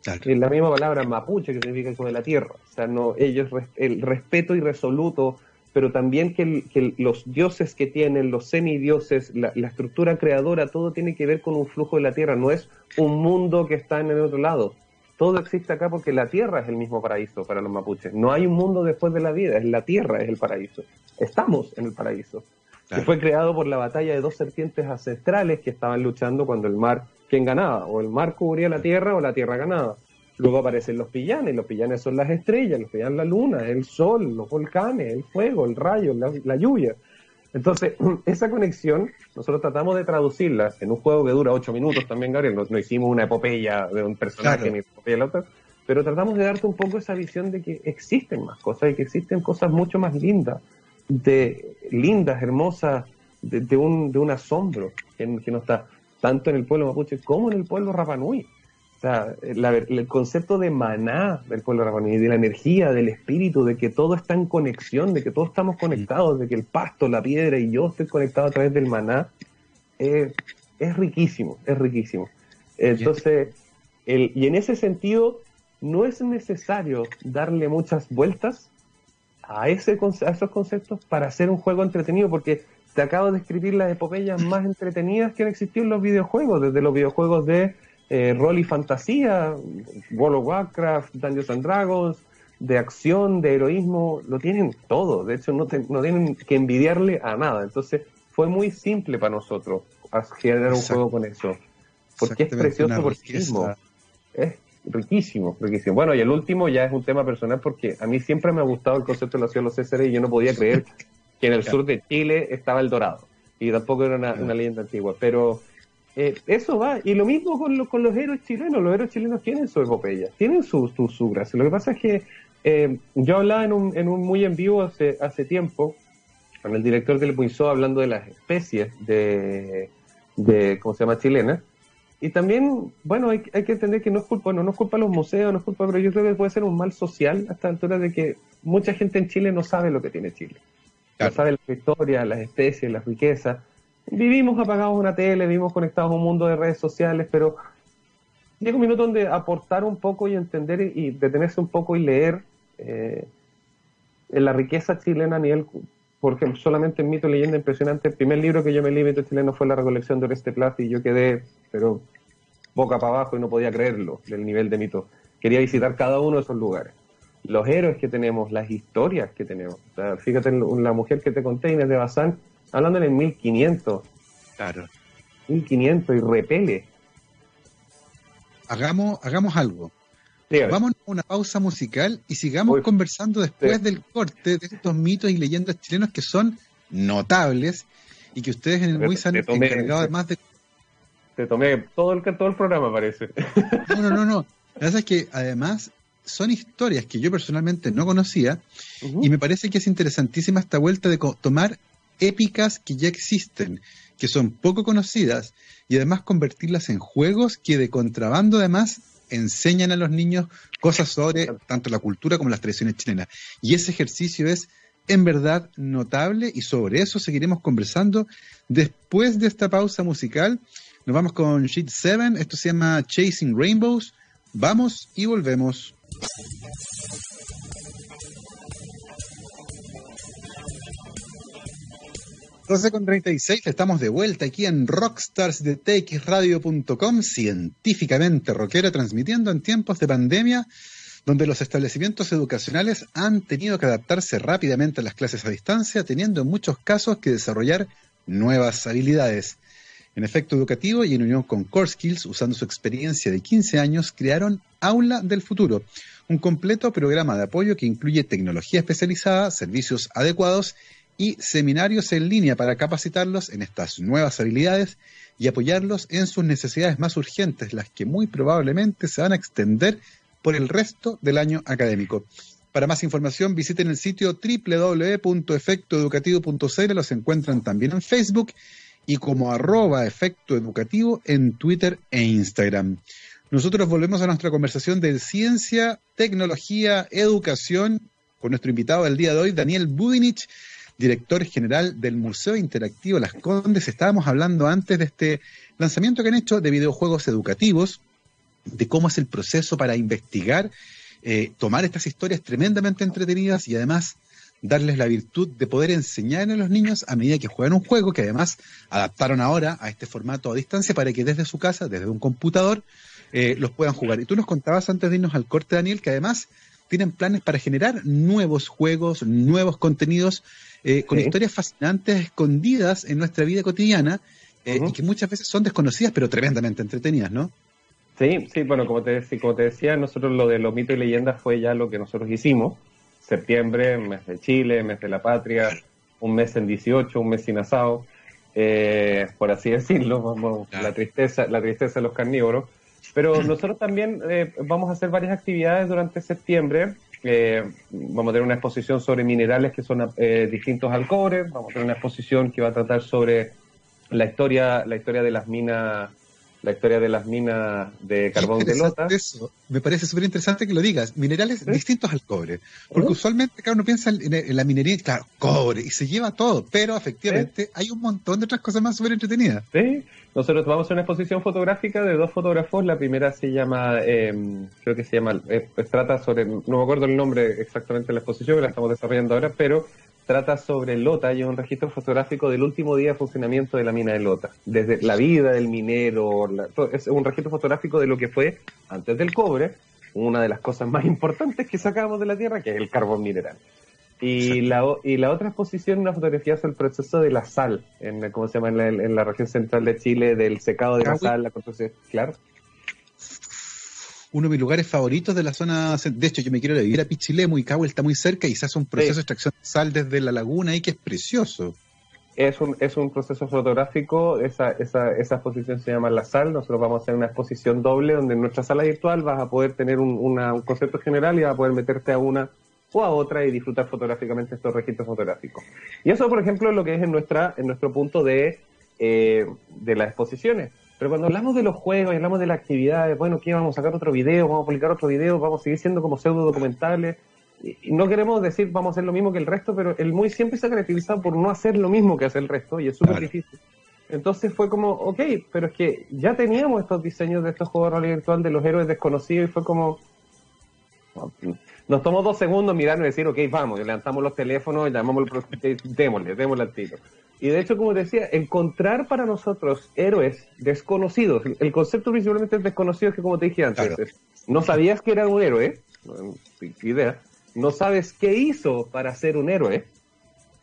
Es la misma palabra mapuche que significa como de la tierra. O sea, no, ellos, el respeto irresoluto, pero también que, los dioses que tienen, los semidioses, la, la estructura creadora, todo tiene que ver con un flujo de la tierra. No es un mundo que está en el otro lado todo existe acá porque la tierra es el mismo paraíso para los mapuches. No hay un mundo después de la vida, es la tierra es el paraíso. Estamos en el paraíso. Que fue creado por la batalla de dos serpientes ancestrales que estaban luchando cuando el mar, ¿quién ganaba? O el mar cubría la tierra o la tierra ganaba. Luego aparecen los pillanes, los pillanes son las estrellas, los pillanes la luna, el sol, los volcanes, el fuego, el rayo, la, lluvia. Entonces, esa conexión nosotros tratamos de traducirla en un juego que dura ocho minutos también, Gabriel. No, hicimos una epopeya de un personaje ni epopeya de otro, pero tratamos de darte un poco esa visión de que existen más cosas y que existen cosas mucho más lindas, de lindas, hermosas, de, un, de un asombro que, que no está tanto en el pueblo mapuche como en el pueblo rapanui. O sea, el concepto de maná del pueblo rapanui, de la energía, del espíritu, de que todo está en conexión, de que todos estamos conectados, de que el pasto, la piedra y yo estoy conectado a través del maná, eh, es riquísimo, es riquísimo. Entonces, el, y en ese sentido, no es necesario darle muchas vueltas a, ese, a esos conceptos para hacer un juego entretenido, porque te acabo de escribir las epopeyas más entretenidas que han existido en los videojuegos, desde los videojuegos de eh, rol y fantasía, World of Warcraft, Dungeons and Dragons, de acción, de heroísmo, lo tienen todo. De hecho, no, no tienen que envidiarle a nada. Entonces, fue muy simple para nosotros generar un juego con eso. Porque es precioso por sí mismo. Es riquísimo, riquísimo. Bueno, y el último ya es un tema personal porque a mí siempre me ha gustado el concepto de la ciudad de los Césares y yo no podía creer que en el sur de Chile estaba el Dorado. Y tampoco era una, una leyenda antigua. Pero eh, eso va. Y lo mismo con, con los héroes chilenos. Los héroes chilenos tienen su epopeya, tienen su, su, gracia. Lo que pasa es que eh, yo hablaba en un, en un muy en vivo hace, hace tiempo con el director del Puinzó hablando de las especies de, de, ¿cómo se llama?, chilena. Y también, bueno, hay, hay que entender que no es culpa, no, no es culpa de los museos, no es culpa, pero yo creo que puede ser un mal social a esta altura de que mucha gente en Chile no sabe lo que tiene Chile. No sabe la historia, las especies, las riquezas vivimos apagados una tele, vivimos conectados a un mundo de redes sociales, pero llega un minuto donde aportar un poco y entender y detenerse un poco y leer eh, la riqueza chilena a nivel, porque solamente en Mito Leyenda Impresionante, el primer libro que yo me leí Mito Chileno fue la recolección de Oreste Plata y yo quedé, pero boca para abajo y no podía creerlo, del nivel de mito. Quería visitar cada uno de esos lugares. Los héroes que tenemos, las historias que tenemos. fíjate en la mujer que te conté, Inés de Bazán, hablando en el 1500. Claro. 1500 y repele. Hagamos, hagamos algo. Vamos a una pausa musical y sigamos conversando después del corte de estos mitos y leyendas chilenos que son notables y que ustedes en el muy han encargado además de... Te tomé todo el, todo el programa, parece. No, no, no, no. La verdad es que además son historias que yo personalmente no conocía y me parece que es interesantísima esta vuelta de tomar épicas que ya existen, que son poco conocidas, y además convertirlas en juegos que de contrabando además enseñan a los niños cosas sobre tanto la cultura como las tradiciones chilenas. Y ese ejercicio es en verdad notable y sobre eso seguiremos conversando después de esta pausa musical. Nos vamos con Sheet 7, esto se llama Chasing Rainbows. Vamos y volvemos. 12 con 36, estamos de vuelta aquí en Rockstars de TXRadio.com, científicamente rockera, transmitiendo en tiempos de pandemia, donde los establecimientos educacionales han tenido que adaptarse rápidamente a las clases a distancia, teniendo en muchos casos que desarrollar nuevas habilidades. En efecto educativo y en unión con Core Skills, usando su experiencia de 15 años, crearon Aula del Futuro, un completo programa de apoyo que incluye tecnología especializada, servicios adecuados y seminarios en línea para capacitarlos en estas nuevas habilidades y apoyarlos en sus necesidades más urgentes, las que muy probablemente se van a extender por el resto del año académico. Para más información visiten el sitio www.efectoeducativo.cl, los encuentran también en Facebook y como arroba efecto educativo en Twitter e Instagram. Nosotros volvemos a nuestra conversación de ciencia, tecnología, educación con nuestro invitado del día de hoy, Daniel Budinich, director general del Museo Interactivo Las Condes. Estábamos hablando antes de este lanzamiento que han hecho de videojuegos educativos, de cómo es el proceso para investigar, eh, tomar estas historias tremendamente entretenidas y además darles la virtud de poder enseñar a los niños a medida que juegan un juego, que además adaptaron ahora a este formato a distancia para que desde su casa, desde un computador, eh, los puedan jugar. Y tú nos contabas antes de irnos al corte, Daniel, que además tienen planes para generar nuevos juegos, nuevos contenidos eh, con historias fascinantes escondidas en nuestra vida cotidiana eh, y que muchas veces son desconocidas pero tremendamente entretenidas, ¿no? Sí, sí, bueno, como te, como te decía, nosotros lo de los mitos y leyendas fue ya lo que nosotros hicimos. Septiembre, mes de Chile, mes de la patria, un mes en 18, un mes sin asado, eh, por así decirlo, vamos, la tristeza, la tristeza de los carnívoros. Pero nosotros también eh, vamos a hacer varias actividades durante septiembre. Eh, vamos a tener una exposición sobre minerales que son distintos al cobre. Vamos a tener una exposición que va a tratar sobre la historia, la historia de las minas la historia de las minas de carbón de lota. Eso. Me parece súper interesante que lo digas. Minerales distintos al cobre. Porque usualmente cada uno piensa en, la minería, claro, cobre, y se lleva todo. Pero efectivamente hay un montón de otras cosas más súper entretenidas. Sí. Nosotros vamos a una exposición fotográfica de dos fotógrafos. La primera se llama, em, creo que se llama, eh, trata sobre, no me acuerdo el nombre exactamente de la exposición, que la estamos desarrollando ahora, pero trata sobre Lota y es un registro fotográfico del último día de funcionamiento de la mina de Lota, desde la vida del minero, es un registro fotográfico de lo que fue antes del cobre, una de las cosas más importantes que sacamos de la Tierra, que es el carbón mineral. Y la, y la otra exposición, una fotografía sobre el proceso de la sal, en, ¿cómo se llama? En la, región central de Chile, del secado de la sal, la construcción, claro uno de mis lugares favoritos de la zona. De hecho, yo me quiero vivir a Pichilemu muy Cahuel está muy cerca y se hace un proceso de extracción de sal desde la laguna ahí que es precioso. Es un, es un proceso fotográfico, esa, esa, esa exposición se llama La Sal, nosotros vamos a hacer una exposición doble donde en nuestra sala virtual vas a poder tener un, un concepto general y vas a poder meterte a una o a otra y disfrutar fotográficamente estos registros fotográficos. Y eso, por ejemplo, es lo que es en, nuestra, en nuestro punto de, eh, de las exposiciones. Pero cuando hablamos de los juegos y hablamos de las actividades, bueno, ¿qué vamos a sacar otro video? ¿Vamos a publicar otro video? ¿Vamos a seguir siendo como pseudo documentales? Y no queremos decir vamos a hacer lo mismo que el resto, pero el muy siempre se ha caracterizado por no hacer lo mismo que hace el resto y es súper difícil. Entonces fue como, ok, pero es que ya teníamos estos diseños de estos juegos de realidad virtual de los héroes desconocidos y fue como, nos tomó dos segundos mirar y decir, ok, vamos, levantamos los teléfonos, llamamos al démosle, démosle al tiro. Y de hecho, como decía, encontrar para nosotros héroes desconocidos, el concepto principalmente es desconocido, que como te dije antes, no sabías que era un héroe, idea, no sabes qué hizo para ser un héroe,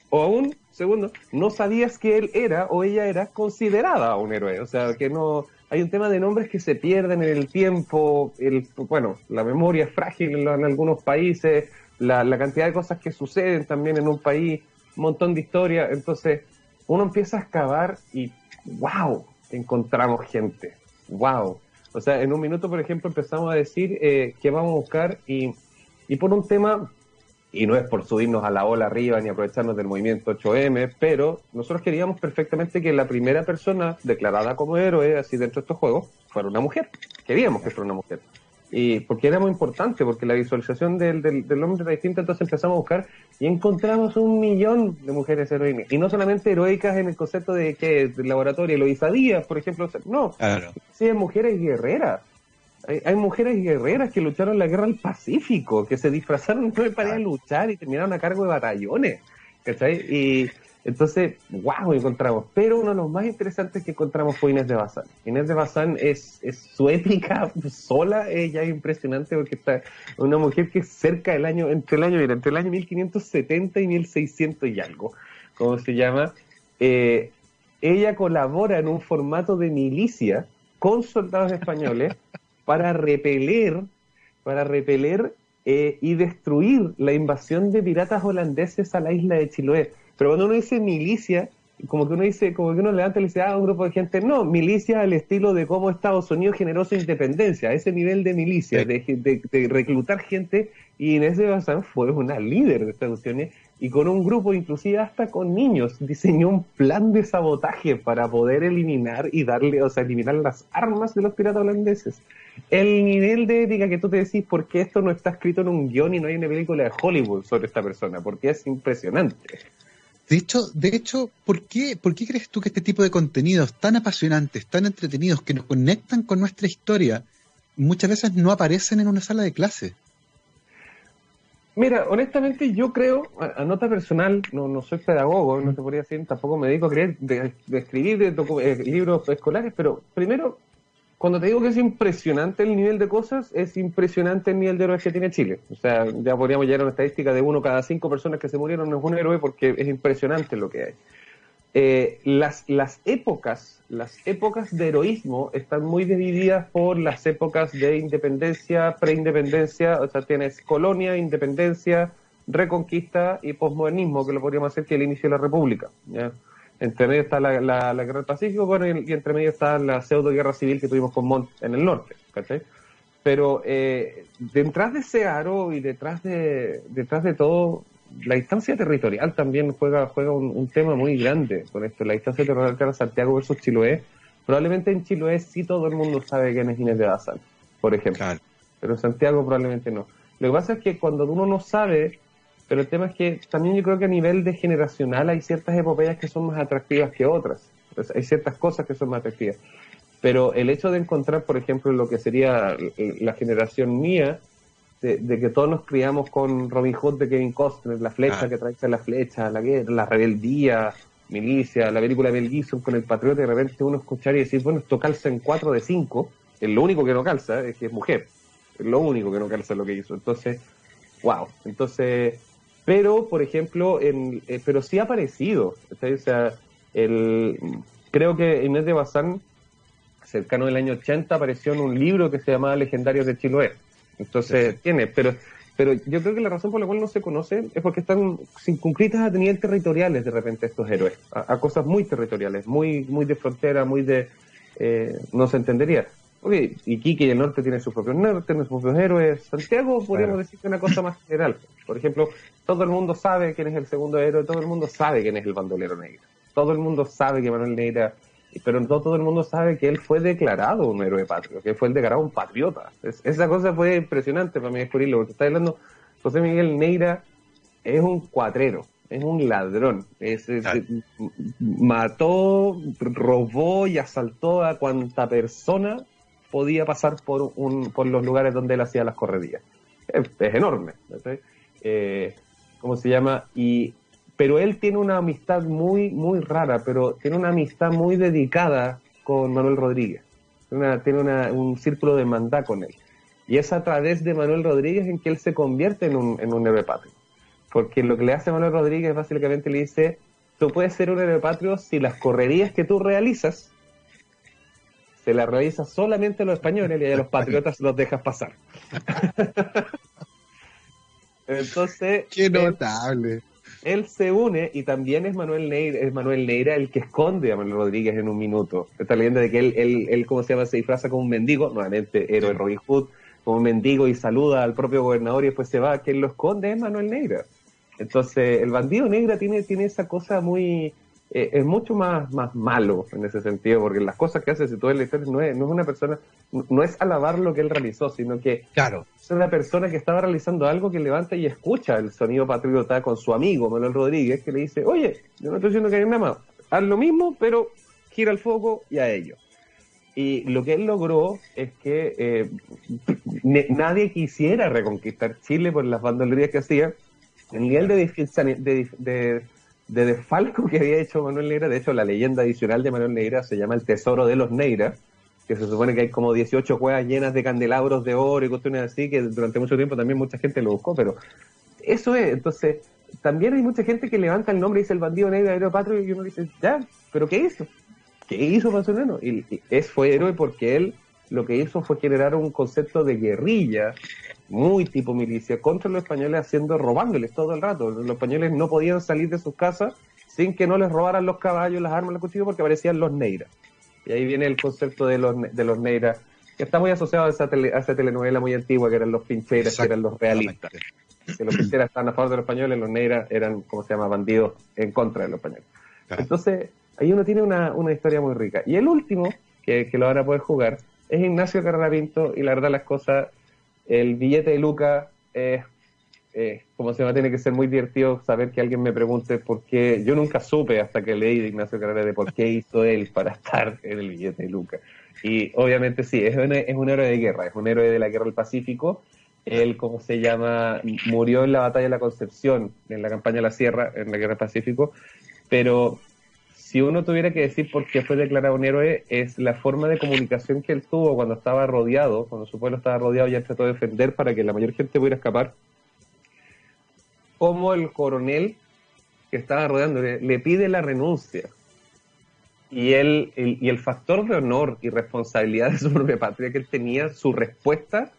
o aún, segundo, no sabías que él era o ella era considerada un héroe, o sea, que no, hay un tema de nombres que se pierden en el tiempo, el, bueno, la memoria es frágil en, algunos países, la, la, cantidad de cosas que suceden también en un país, un montón de historias, entonces uno empieza a excavar y wow, encontramos gente, wow. O sea, en un minuto, por ejemplo, empezamos a decir eh, que vamos a buscar y, y por un tema, y no es por subirnos a la ola arriba ni aprovecharnos del movimiento 8M, pero nosotros queríamos perfectamente que la primera persona declarada como héroe, así dentro de estos juegos, fuera una mujer. Queríamos que fuera una mujer y porque era muy importante, porque la visualización del, del, hombre era distinta, entonces empezamos a buscar y encontramos un millón de mujeres heroínas. Y no solamente heroicas en el concepto de que el laboratorio, lo Díaz, por ejemplo, no, claro. sí, hay mujeres guerreras. Hay, hay, mujeres guerreras que lucharon la guerra del Pacífico, que se disfrazaron para ir a luchar y terminaron a cargo de batallones. ¿Cachai? Y, entonces, wow, encontramos. Pero uno de los más interesantes que encontramos fue Inés de Bazán. Inés de Bazán es, es su épica sola, ella es impresionante porque está una mujer que es cerca del año, entre el año, mira, entre el año 1570 y 1600 y algo, ¿cómo se llama? Eh, ella colabora en un formato de milicia con soldados españoles para repeler, para repeler eh, y destruir la invasión de piratas holandeses a la isla de Chiloé pero cuando uno dice milicia, como que uno dice, como que uno levanta y dice, ah, un grupo de gente, no, milicia al estilo de cómo Estados Unidos generó su independencia, ese nivel de milicia, de, reclutar gente, y Inés de Bazán fue una líder de estas cuestiones, y con un grupo, inclusive hasta con niños, diseñó un plan de sabotaje para poder eliminar y darle, o sea, eliminar las armas de los piratas holandeses. El nivel de ética que tú te decís, ¿por qué esto no está escrito en un guion y no hay una película de Hollywood sobre esta persona? Porque es impresionante. De hecho, de hecho ¿por, qué, ¿por qué crees tú que este tipo de contenidos tan apasionantes, tan entretenidos, que nos conectan con nuestra historia, muchas veces no aparecen en una sala de clase? Mira, honestamente yo creo, a, nota personal, no, no soy pedagogo, no te podría decir, tampoco me dedico a creer, de, escribir de, eh, libros escolares, pero primero cuando te digo que es impresionante el nivel de cosas, es impresionante el nivel de héroes que tiene Chile. O sea, ya podríamos llegar a una estadística de uno cada cinco personas que se murieron es un héroe porque es impresionante lo que hay. eh, las, las épocas, las épocas de heroísmo están muy divididas por las épocas de independencia, preindependencia, o sea, tienes colonia, independencia, reconquista y posmodernismo, que lo podríamos hacer que el inicio de la República. Entre medio está la, la, guerra del Pacífico y, entre medio está la pseudo guerra civil que tuvimos con Montt en el norte. Pero eh, detrás de ese aro y detrás de, detrás de todo, la distancia territorial también juega, juega un, tema muy grande con esto. La distancia territorial Santiago versus Chiloé. Probablemente en Chiloé sí todo el mundo sabe quién es Inés de Bazán, por ejemplo. Pero en Santiago probablemente no. Lo que pasa es que cuando uno no sabe, pero el tema es que también yo creo que a nivel de generacional hay ciertas epopeyas que son más atractivas que otras. hay ciertas cosas que son más atractivas. Pero el hecho de encontrar, por ejemplo, lo que sería la generación mía, de, que todos nos criamos con Robin Hood de Kevin Costner, la flecha ah. que trae la flecha, la guerra, la rebeldía, milicia, la película de Mel Gibson con el patriota, y de repente uno escuchar y decir, bueno, esto calza en 4 de 5, es lo único que no calza, es que es mujer, es lo único que no calza lo que hizo. Entonces, wow, entonces, pero, por ejemplo, en, eh, pero sí ha aparecido, o sea, el, creo que Inés de Bazán, cercano del año 80, apareció en un libro que se llamaba Legendarios de Chiloé. Entonces, tiene, pero pero yo creo que la razón por la cual no se conocen es porque están circunscritas a nivel territoriales de repente estos héroes, a, cosas muy territoriales, muy muy de frontera, muy de... Eh, no se entendería. Ok, Iquique y el norte tienen sus propios norte, tienen sus propios héroes. Santiago podríamos decir que una cosa más general. Por ejemplo, todo el mundo sabe quién es el segundo héroe, todo el mundo sabe quién es el bandolero negro. Todo el mundo sabe que Manuel Neira pero no todo el mundo sabe que él fue declarado un héroe patrio, que fue declarado un patriota. esa cosa fue impresionante para mí descubrirlo, porque está hablando, José Miguel Neira es un cuatrero, es un ladrón, es, mató, robó y asaltó a cuanta persona podía pasar por, un, por los lugares donde él hacía las correrías. Es, enorme. Eh, ¿Cómo se llama? Y pero él tiene una amistad muy, muy rara, pero tiene una amistad muy dedicada con Manuel Rodríguez. tiene un círculo de hermandad con él. Y es a través de Manuel Rodríguez en que él se convierte en un, en un héroe patrio. Porque lo que le hace Manuel Rodríguez básicamente le dice, tú puedes ser un héroe patrio si las correrías que tú realizas se las realizas solamente a los españoles y a los patriotas los dejas pasar. Entonces... Qué notable él se une y también es Manuel Neira, es Manuel Neira el que esconde a Manuel Rodríguez en un minuto. Esta leyenda de que él, él, él ¿cómo se llama? Se disfraza como un mendigo, nuevamente héroe Robin Hood, como un mendigo y saluda al propio gobernador y después se va. Quien lo esconde es Manuel Neira. Entonces, el bandido negra tiene, tiene esa cosa muy, eh, es mucho más, más malo en ese sentido, porque las cosas que hace, si tú historia, no es, no es una persona, no es alabar lo que él realizó, sino que claro. es una persona que estaba realizando algo que levanta y escucha el sonido patriota con su amigo Manuel Rodríguez, que le dice, oye, yo no estoy diciendo que hay nada más, haz lo mismo, pero gira el foco y a ello. Y lo que él logró es que eh, nadie quisiera reconquistar Chile por las bandolerías que hacía. El nivel de, de, de de desfalco que había hecho Manuel Neira. De hecho, la leyenda adicional de Manuel Neira se llama El Tesoro de los Neira, que se supone que hay como 18 cuevas llenas de candelabros de oro y cuestiones así, que durante mucho tiempo también mucha gente lo buscó, pero eso es. Entonces, también hay mucha gente que levanta el nombre y dice el bandido negro héroe patrio y uno dice, ya, pero ¿qué hizo? ¿Qué hizo más o menos? Y, y es, fue héroe porque él lo que hizo fue generar un concepto de guerrilla muy tipo milicia, contra los españoles haciendo, robándoles todo el rato. Los españoles no podían salir de sus casas sin que no les robaran los caballos, las armas, los cuchillos, porque aparecían los neiras. Y ahí viene el concepto de los, de los neiras, que está muy asociado a esa, esa telenovela muy antigua, que eran los pincheras, que eran los realistas. Que los pincheras estaban a favor de los españoles, los neiras eran, como se llama?, bandidos en contra de los españoles. Entonces, ahí uno tiene una, una historia muy rica. Y el último, que, que lo van a poder jugar, es Ignacio Carrera Pinto, y la verdad las cosas el billete de Luca es, como se llama, tiene que ser muy divertido saber que alguien me pregunte por qué. Yo nunca supe hasta que leí de Ignacio Carrera de por qué hizo él para estar en el billete de Luca. Y obviamente sí, es un, es un héroe de guerra, es un héroe de la guerra del Pacífico. Él, como se llama, murió en la batalla de la Concepción, en la campaña de la Sierra, en la guerra del Pacífico, pero si uno tuviera que decir por qué fue declarado un héroe, es la forma de comunicación que él tuvo cuando estaba rodeado, cuando su pueblo estaba rodeado y él trató de defender para que la mayor gente pudiera escapar. Como el coronel que estaba rodeando le, pide la renuncia y él y el factor de honor y responsabilidad de su propia patria que él tenía, su respuesta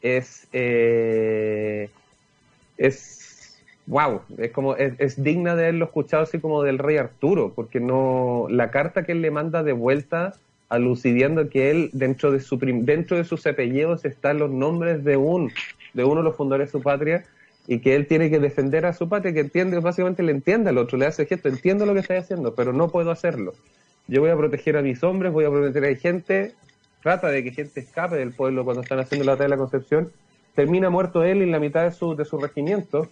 es eh, es wow, es como es, digna de haberlo escuchado así como del rey Arturo, porque no la carta que él le manda de vuelta alucidiendo que él dentro de su dentro de sus apellidos están los nombres de un de uno de los fundadores de su patria y que él tiene que defender a su patria, que entiende, básicamente le entiende al otro, le hace gesto, entiendo lo que está haciendo, pero no puedo hacerlo. Yo voy a proteger a mis hombres, voy a proteger a gente, trata de que gente escape del pueblo cuando están haciendo la batalla de la Concepción, termina muerto él en la mitad de su, de su regimiento,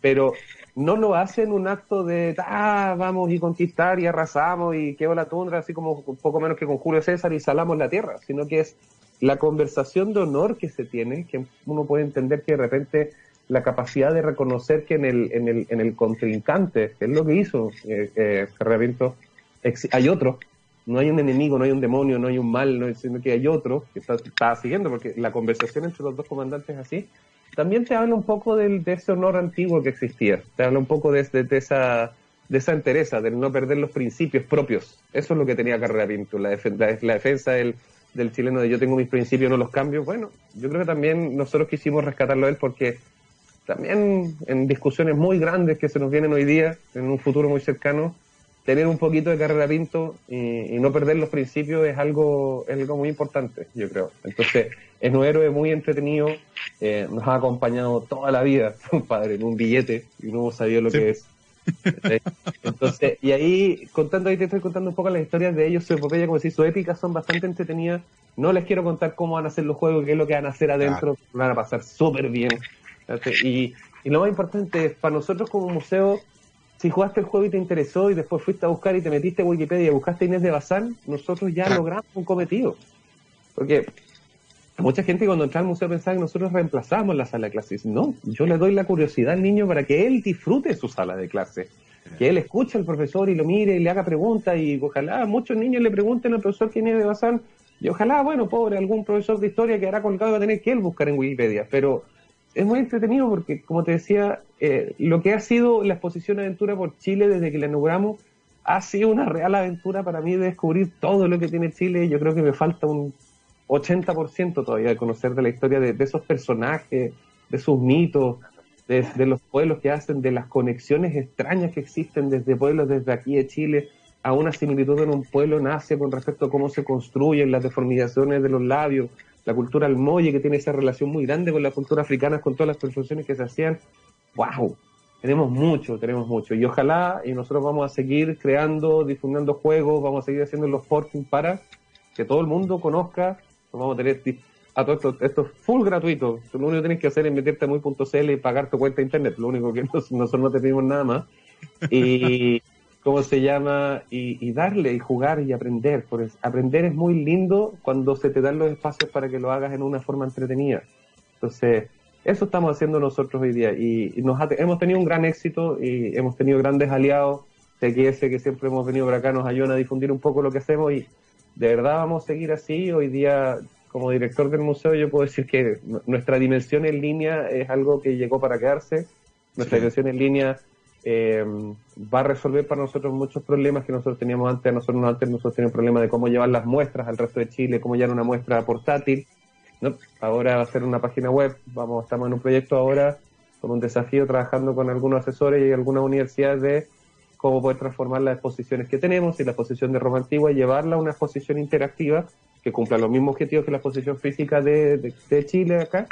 pero no lo hace en un acto de, ah, vamos y conquistar y arrasamos y quedó la tundra, así como un poco menos que con Julio César y salamos la tierra, sino que es la conversación de honor que se tiene, que uno puede entender que de repente la capacidad de reconocer que en el, en el, en el contrincante, que es lo que hizo eh, eh hay otro, no hay un enemigo, no hay un demonio, no hay un mal, no, sino que hay otro que está, siguiendo, porque la conversación entre los dos comandantes así, también te habla un poco del, de ese honor antiguo que existía, te habla un poco de, de, esa de esa entereza, del no perder los principios propios. Eso es lo que tenía Carrera Pinto, la, la, defensa del, del chileno de yo tengo mis principios, no los cambio. Bueno, yo creo que también nosotros quisimos rescatarlo a él porque también en discusiones muy grandes que se nos vienen hoy día, en un futuro muy cercano, tener un poquito de carrera pinto y, no perder los principios es algo, es algo muy importante, yo creo. Entonces, es un héroe muy entretenido, eh, nos ha acompañado toda la vida, padre, en un billete, y no hemos sabido lo que es. Entonces, y ahí, contando, ahí te estoy contando un poco las historias de ellos, su epopeya, como decís, su épica son bastante entretenidas. No les quiero contar cómo van a hacer los juegos, qué es lo que van a hacer adentro, van a pasar súper bien. Y, y lo más importante es, para nosotros como museo, si jugaste el juego y te interesó y después fuiste a buscar y te metiste en Wikipedia y buscaste Inés de Bazán, nosotros ya logramos un cometido. Porque mucha gente cuando entra al museo pensaba que nosotros reemplazamos la sala de clases. No, yo le doy la curiosidad al niño para que él disfrute su sala de clase. Que él escuche al profesor y lo mire y le haga preguntas y ojalá muchos niños le pregunten al profesor quién es de Bazán y ojalá, bueno, pobre, algún profesor de historia que hará colgado va a tener que él buscar en Wikipedia. Pero es muy entretenido porque, como te decía, eh, lo que ha sido la exposición Aventura por Chile desde que la inauguramos ha sido una real aventura para mí de descubrir todo lo que tiene Chile. Yo creo que me falta un 80% todavía de conocer de la historia de, esos personajes, de sus mitos, de, de, los pueblos que hacen, de las conexiones extrañas que existen desde pueblos desde aquí de Chile a una similitud en un pueblo nace con respecto a cómo se construyen las deformizaciones de los labios, la cultura almoye, que tiene esa relación muy grande con la cultura africana, con todas las construcciones que se hacían. ¡Wow! Tenemos mucho, tenemos mucho. Y ojalá, y nosotros vamos a seguir creando, difundiendo juegos, vamos a seguir haciendo los porting para que todo el mundo conozca. Vamos a tener a todo esto, esto es full gratuito. Lo único que tienes que hacer es meterte a muy.cl y pagar tu cuenta de internet. Lo único que nosotros no te pedimos nada más. Y, ¿cómo se llama? Y, darle y jugar y aprender. Porque aprender es muy lindo cuando se te dan los espacios para que lo hagas en una forma entretenida. Entonces, eso estamos haciendo nosotros hoy día. Y, nos hemos tenido un gran éxito y hemos tenido grandes aliados. TQS, que siempre hemos venido para acá, nos ayudan a difundir un poco lo que hacemos y de verdad vamos a seguir así. Hoy día, como director del museo, yo puedo decir que nuestra dimensión en línea es algo que llegó para quedarse. Nuestra dimensión en línea eh, va a resolver para nosotros muchos problemas que nosotros teníamos antes. Nosotros antes nosotros teníamos problema de cómo llevar las muestras al resto de Chile, cómo llevar una muestra portátil. ¿no? Ahora va a ser una página web. Vamos, estamos en un proyecto ahora con un desafío trabajando con algunos asesores y algunas universidades de cómo poder transformar las exposiciones que tenemos y la exposición de Roma Antigua y llevarla a una exposición interactiva que cumpla los mismos objetivos que la exposición física de, de Chile acá,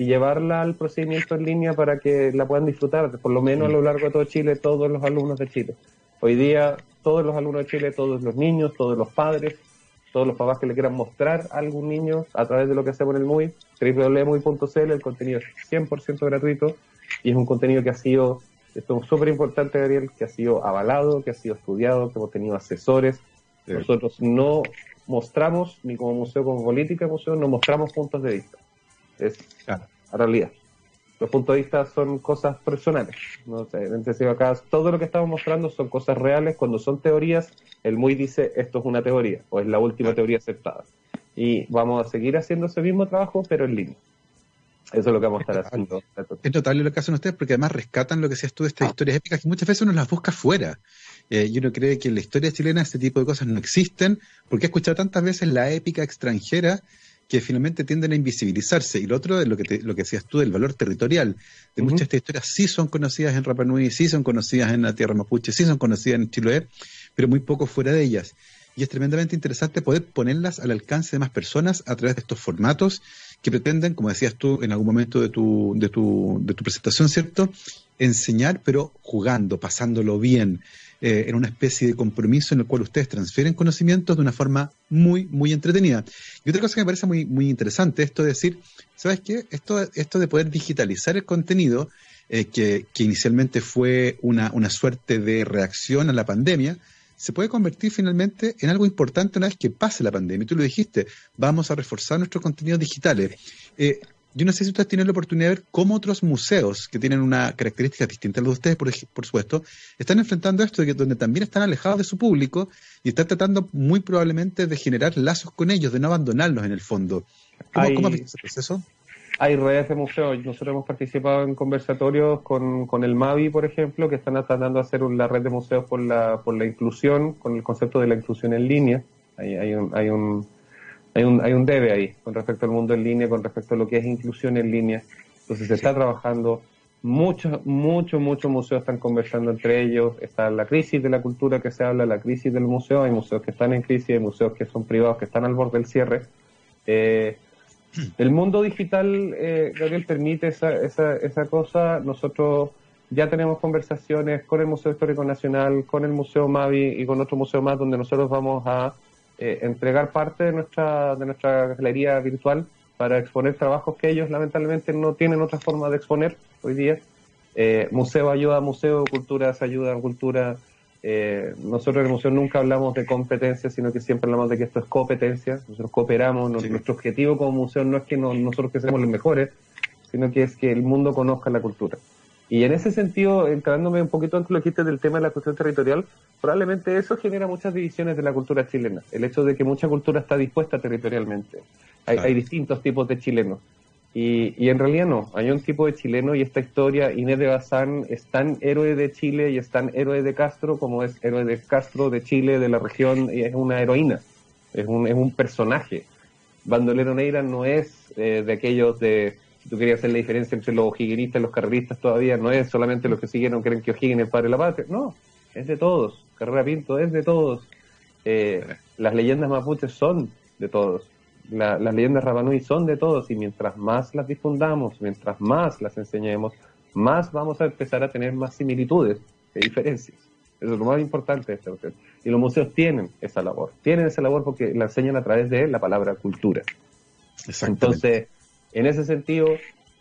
y llevarla al procedimiento en línea para que la puedan disfrutar, por lo menos a lo largo de todo Chile, todos los alumnos de Chile. Hoy día, todos los alumnos de Chile, todos los niños, todos los padres, todos los papás que le quieran mostrar a algún niño a través de lo que hacemos en el MUI, www.muy.cl, el contenido es 100% gratuito y es un contenido que ha sido, esto es súper importante, Gabriel, que ha sido avalado, que ha sido estudiado, que hemos tenido asesores. Nosotros no mostramos, ni como museo, como política museo, no mostramos puntos de vista es la realidad. Los puntos de vista son cosas personales. ¿no? acá todo lo que estamos mostrando son cosas reales. Cuando son teorías, el MUI dice esto es una teoría o es la última teoría aceptada. Y vamos a seguir haciendo ese mismo trabajo, pero en línea. Eso es lo que vamos a estar haciendo. Es notable lo que hacen ustedes porque además rescatan lo que seas tú de estas historias épicas que muchas veces uno las busca fuera. Eh, y uno cree que en la historia chilena este tipo de cosas no existen porque he escuchado tantas veces la épica extranjera que finalmente tienden a invisibilizarse. Y lo otro, lo que, lo que decías tú del valor territorial, de muchas de estas historias sí son conocidas en Rapa Nui, sí son conocidas en la tierra mapuche, sí son conocidas en Chiloé, pero muy poco fuera de ellas. Y es tremendamente interesante poder ponerlas al alcance de más personas a través de estos formatos que pretenden, como decías tú en algún momento de tu, de tu, de tu presentación, ¿cierto? Enseñar, pero jugando, pasándolo bien, eh, en una especie de compromiso en el cual ustedes transfieren conocimientos de una forma muy, muy entretenida. Y otra cosa que me parece muy, muy interesante, esto de decir, ¿sabes qué? Esto, esto de poder digitalizar el contenido, eh, que, que, inicialmente fue una, una suerte de reacción a la pandemia, se puede convertir finalmente en algo importante una vez que pase la pandemia. Tú lo dijiste, vamos a reforzar nuestros contenidos digitales. Eh, yo no sé si ustedes tienen la oportunidad de ver cómo otros museos que tienen una característica distinta a la de ustedes, por, por supuesto, están enfrentando esto, donde también están alejados de su público y están tratando muy probablemente de generar lazos con ellos, de no abandonarlos en el fondo. ¿Cómo, hay, ¿cómo ese proceso? Hay redes de museos. Nosotros hemos participado en conversatorios con, con el MAVI, por ejemplo, que están tratando de hacer la red de museos por la, por la inclusión, con el concepto de la inclusión en línea. Hay, hay un, hay un hay un, hay un debe ahí con respecto al mundo en línea, con respecto a lo que es inclusión en línea. Entonces se está trabajando, muchos, muchos, muchos museos están conversando entre ellos, está la crisis de la cultura que se habla, la crisis del museo, hay museos que están en crisis, hay museos que son privados, que están al borde del cierre. Eh, el mundo digital, eh, Gabriel, permite esa, esa, esa cosa. Nosotros ya tenemos conversaciones con el Museo Histórico Nacional, con el Museo Mavi y con otro museo más donde nosotros vamos a eh, entregar parte de nuestra, de nuestra galería virtual para exponer trabajos que ellos lamentablemente no tienen otra forma de exponer hoy día. Eh, museo ayuda a museo, cultura se ayuda a cultura. Eh, nosotros en el museo nunca hablamos de competencia, sino que siempre hablamos de que esto es competencia. Nosotros cooperamos. Sí. Nuestro objetivo como museo no es que no, nosotros que seamos los mejores, sino que es que el mundo conozca la cultura. Y en ese sentido, entrándome un poquito antes lo que dijiste del tema de la cuestión territorial, probablemente eso genera muchas divisiones de la cultura chilena. El hecho de que mucha cultura está dispuesta territorialmente. Hay, claro. hay distintos tipos de chilenos. Y, y, en realidad no, hay un tipo de chileno y esta historia, Inés de Bazán es tan héroe de Chile y es tan héroe de Castro como es héroe de Castro, de Chile, de la región, y es una heroína, es un, es un personaje. Bandolero Neira no es eh, de aquellos de si tú querías hacer la diferencia entre los higuenistas y los carreristas todavía, no es solamente los que siguieron creen que O'Higgins es el padre de la patria, no, es de todos. Carrera Pinto es de todos. Eh, las leyendas mapuches son de todos. La, las leyendas rabanui son de todos y mientras más las difundamos, mientras más las enseñemos, más vamos a empezar a tener más similitudes que diferencias. Eso es lo más importante de esta cuestión. Y los museos tienen esa labor. Tienen esa labor porque la enseñan a través de la palabra cultura. Entonces, en ese sentido,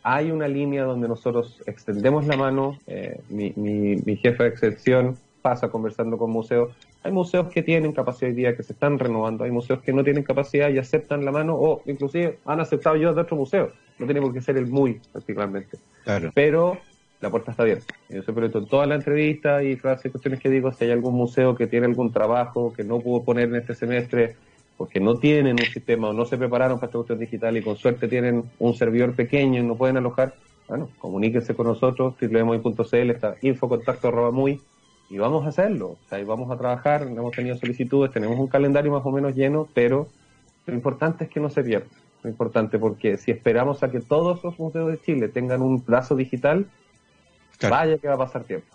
hay una línea donde nosotros extendemos la mano, eh, mi, mi, mi, jefe de excepción pasa conversando con museos. Hay museos que tienen capacidad hoy día, que se están renovando, hay museos que no tienen capacidad y aceptan la mano, o inclusive han aceptado yo de otro museo. No tiene por qué ser el muy, particularmente. Claro. Pero la puerta está abierta. Yo siempre en toda la entrevista y frases, cuestiones que digo, si hay algún museo que tiene algún trabajo que no pudo poner en este semestre, porque no tienen un sistema o no se prepararon para esta cuestión digital y con suerte tienen un servidor pequeño y no pueden alojar, bueno, comuníquense con nosotros, www.muy.cl, está infocontacto arroba muy, y vamos a hacerlo, o sea, y vamos a trabajar, hemos tenido solicitudes, tenemos un calendario más o menos lleno, pero lo importante es que no se pierda, lo importante porque si esperamos a que todos los museos de Chile tengan un brazo digital, claro. vaya que va a pasar tiempo.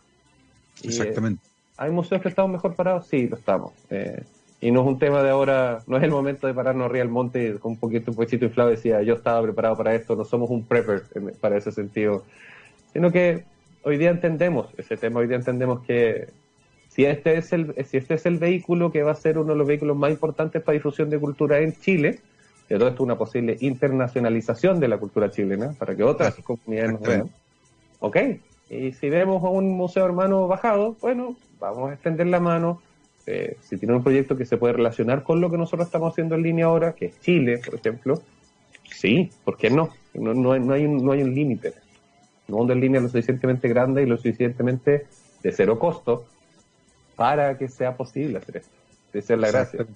Exactamente. Y, eh, ¿Hay museos que estamos mejor parados? Sí, lo estamos. Eh, y no es un tema de ahora, no es el momento de pararnos arriba del monte con un poquito, un poquito inflado decía, yo estaba preparado para esto, no somos un prepper para ese sentido, sino que hoy día entendemos ese tema, hoy día entendemos que si este es el, si este es el vehículo que va a ser uno de los vehículos más importantes para difusión de cultura en Chile, de todo esto una posible internacionalización de la cultura chilena, para que otras comunidades nos vean, ok, y si vemos a un museo hermano bajado, bueno, vamos a extender la mano, eh, si tiene un proyecto que se puede relacionar con lo que nosotros estamos haciendo en línea ahora, que es Chile, por ejemplo, sí, ¿por qué no? No, no, no hay no hay un límite. Un mundo en línea lo suficientemente grande y lo suficientemente de cero costo para que sea posible hacer esto. Esa es la gracia.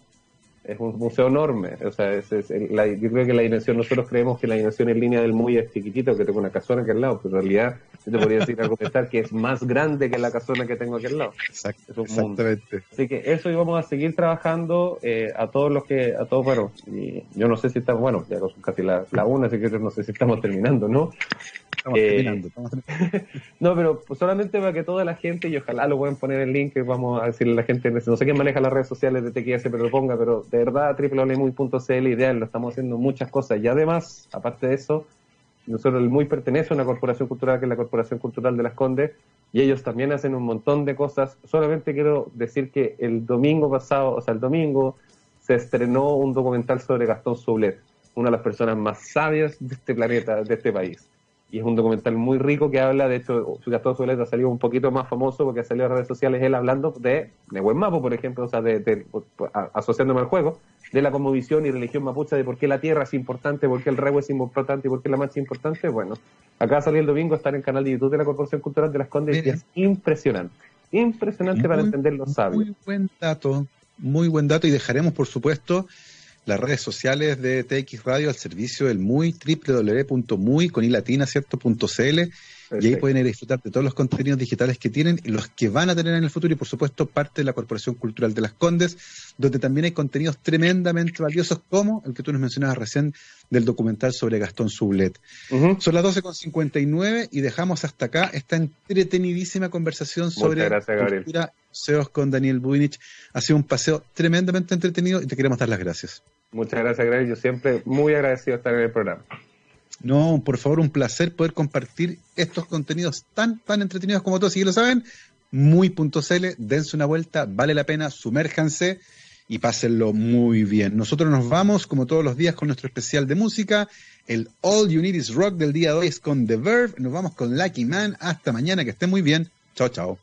Es un museo enorme. O sea, es, la, yo creo que la dimensión, nosotros creemos que la dimensión en línea del muy es chiquitito, que tengo una casona aquí al lado, pero en realidad yo te podría decir argumentar que es más grande que la casona que tengo aquí al lado. Exacto, exactamente. Así que eso íbamos a seguir trabajando eh, a todos los que, a todos, bueno, y yo no sé si estamos, bueno, ya son casi la, la una, así que no sé si estamos terminando, ¿no? Estamos eh, terminando, estamos terminando. no, pero solamente para que toda la gente, y ojalá lo puedan poner el link, vamos a decirle a la gente, no sé quién maneja las redes sociales de TQS, pero lo ponga, pero de verdad, www.muy.cl, ideal, lo estamos haciendo muchas cosas. Y además, aparte de eso, nosotros el MUY pertenece a una corporación cultural que es la Corporación Cultural de las Condes, y ellos también hacen un montón de cosas. Solamente quiero decir que el domingo pasado, o sea, el domingo, se estrenó un documental sobre Gastón Sublet, una de las personas más sabias de este planeta, de este país y es un documental muy rico que habla, de hecho, Gastón Zuleta ha salido un poquito más famoso porque ha salido en redes sociales él hablando de, de buen mapo, por ejemplo, o sea, de, asociándome al juego, de la conmovisión y religión mapuche, de por qué la tierra es importante, por qué el rebo es importante y por qué la marcha es importante. Bueno, acá salió el domingo, está en el canal de YouTube de la Corporación Cultural de las Condes y es impresionante, impresionante para entender los sabios. Muy buen dato, muy buen dato y dejaremos, por supuesto, las redes sociales de TX Radio al servicio del muy www.muy con latina, ¿cierto? .cl, y ahí pueden ir a disfrutar de todos los contenidos digitales que tienen y los que van a tener en el futuro y por supuesto parte de la Corporación Cultural de las Condes, donde también hay contenidos tremendamente valiosos como el que tú nos mencionabas recién del documental sobre Gastón Sublet. Son las 12.59 y dejamos hasta acá esta entretenidísima conversación sobre cultura museos con Daniel Buinich. Ha sido un paseo tremendamente entretenido y te queremos dar las gracias. Muchas gracias, Greg. Yo siempre muy agradecido de estar en el programa. No, por favor, un placer poder compartir estos contenidos tan, tan entretenidos como todos. Si lo saben, muy.cl, dense una vuelta, vale la pena, sumérjanse y pásenlo muy bien. Nosotros nos vamos, como todos los días, con nuestro especial de música. El All You Need Is Rock del día de hoy es con The Verve. Nos vamos con Lucky Man. Hasta mañana, que estén muy bien. Chao, chao.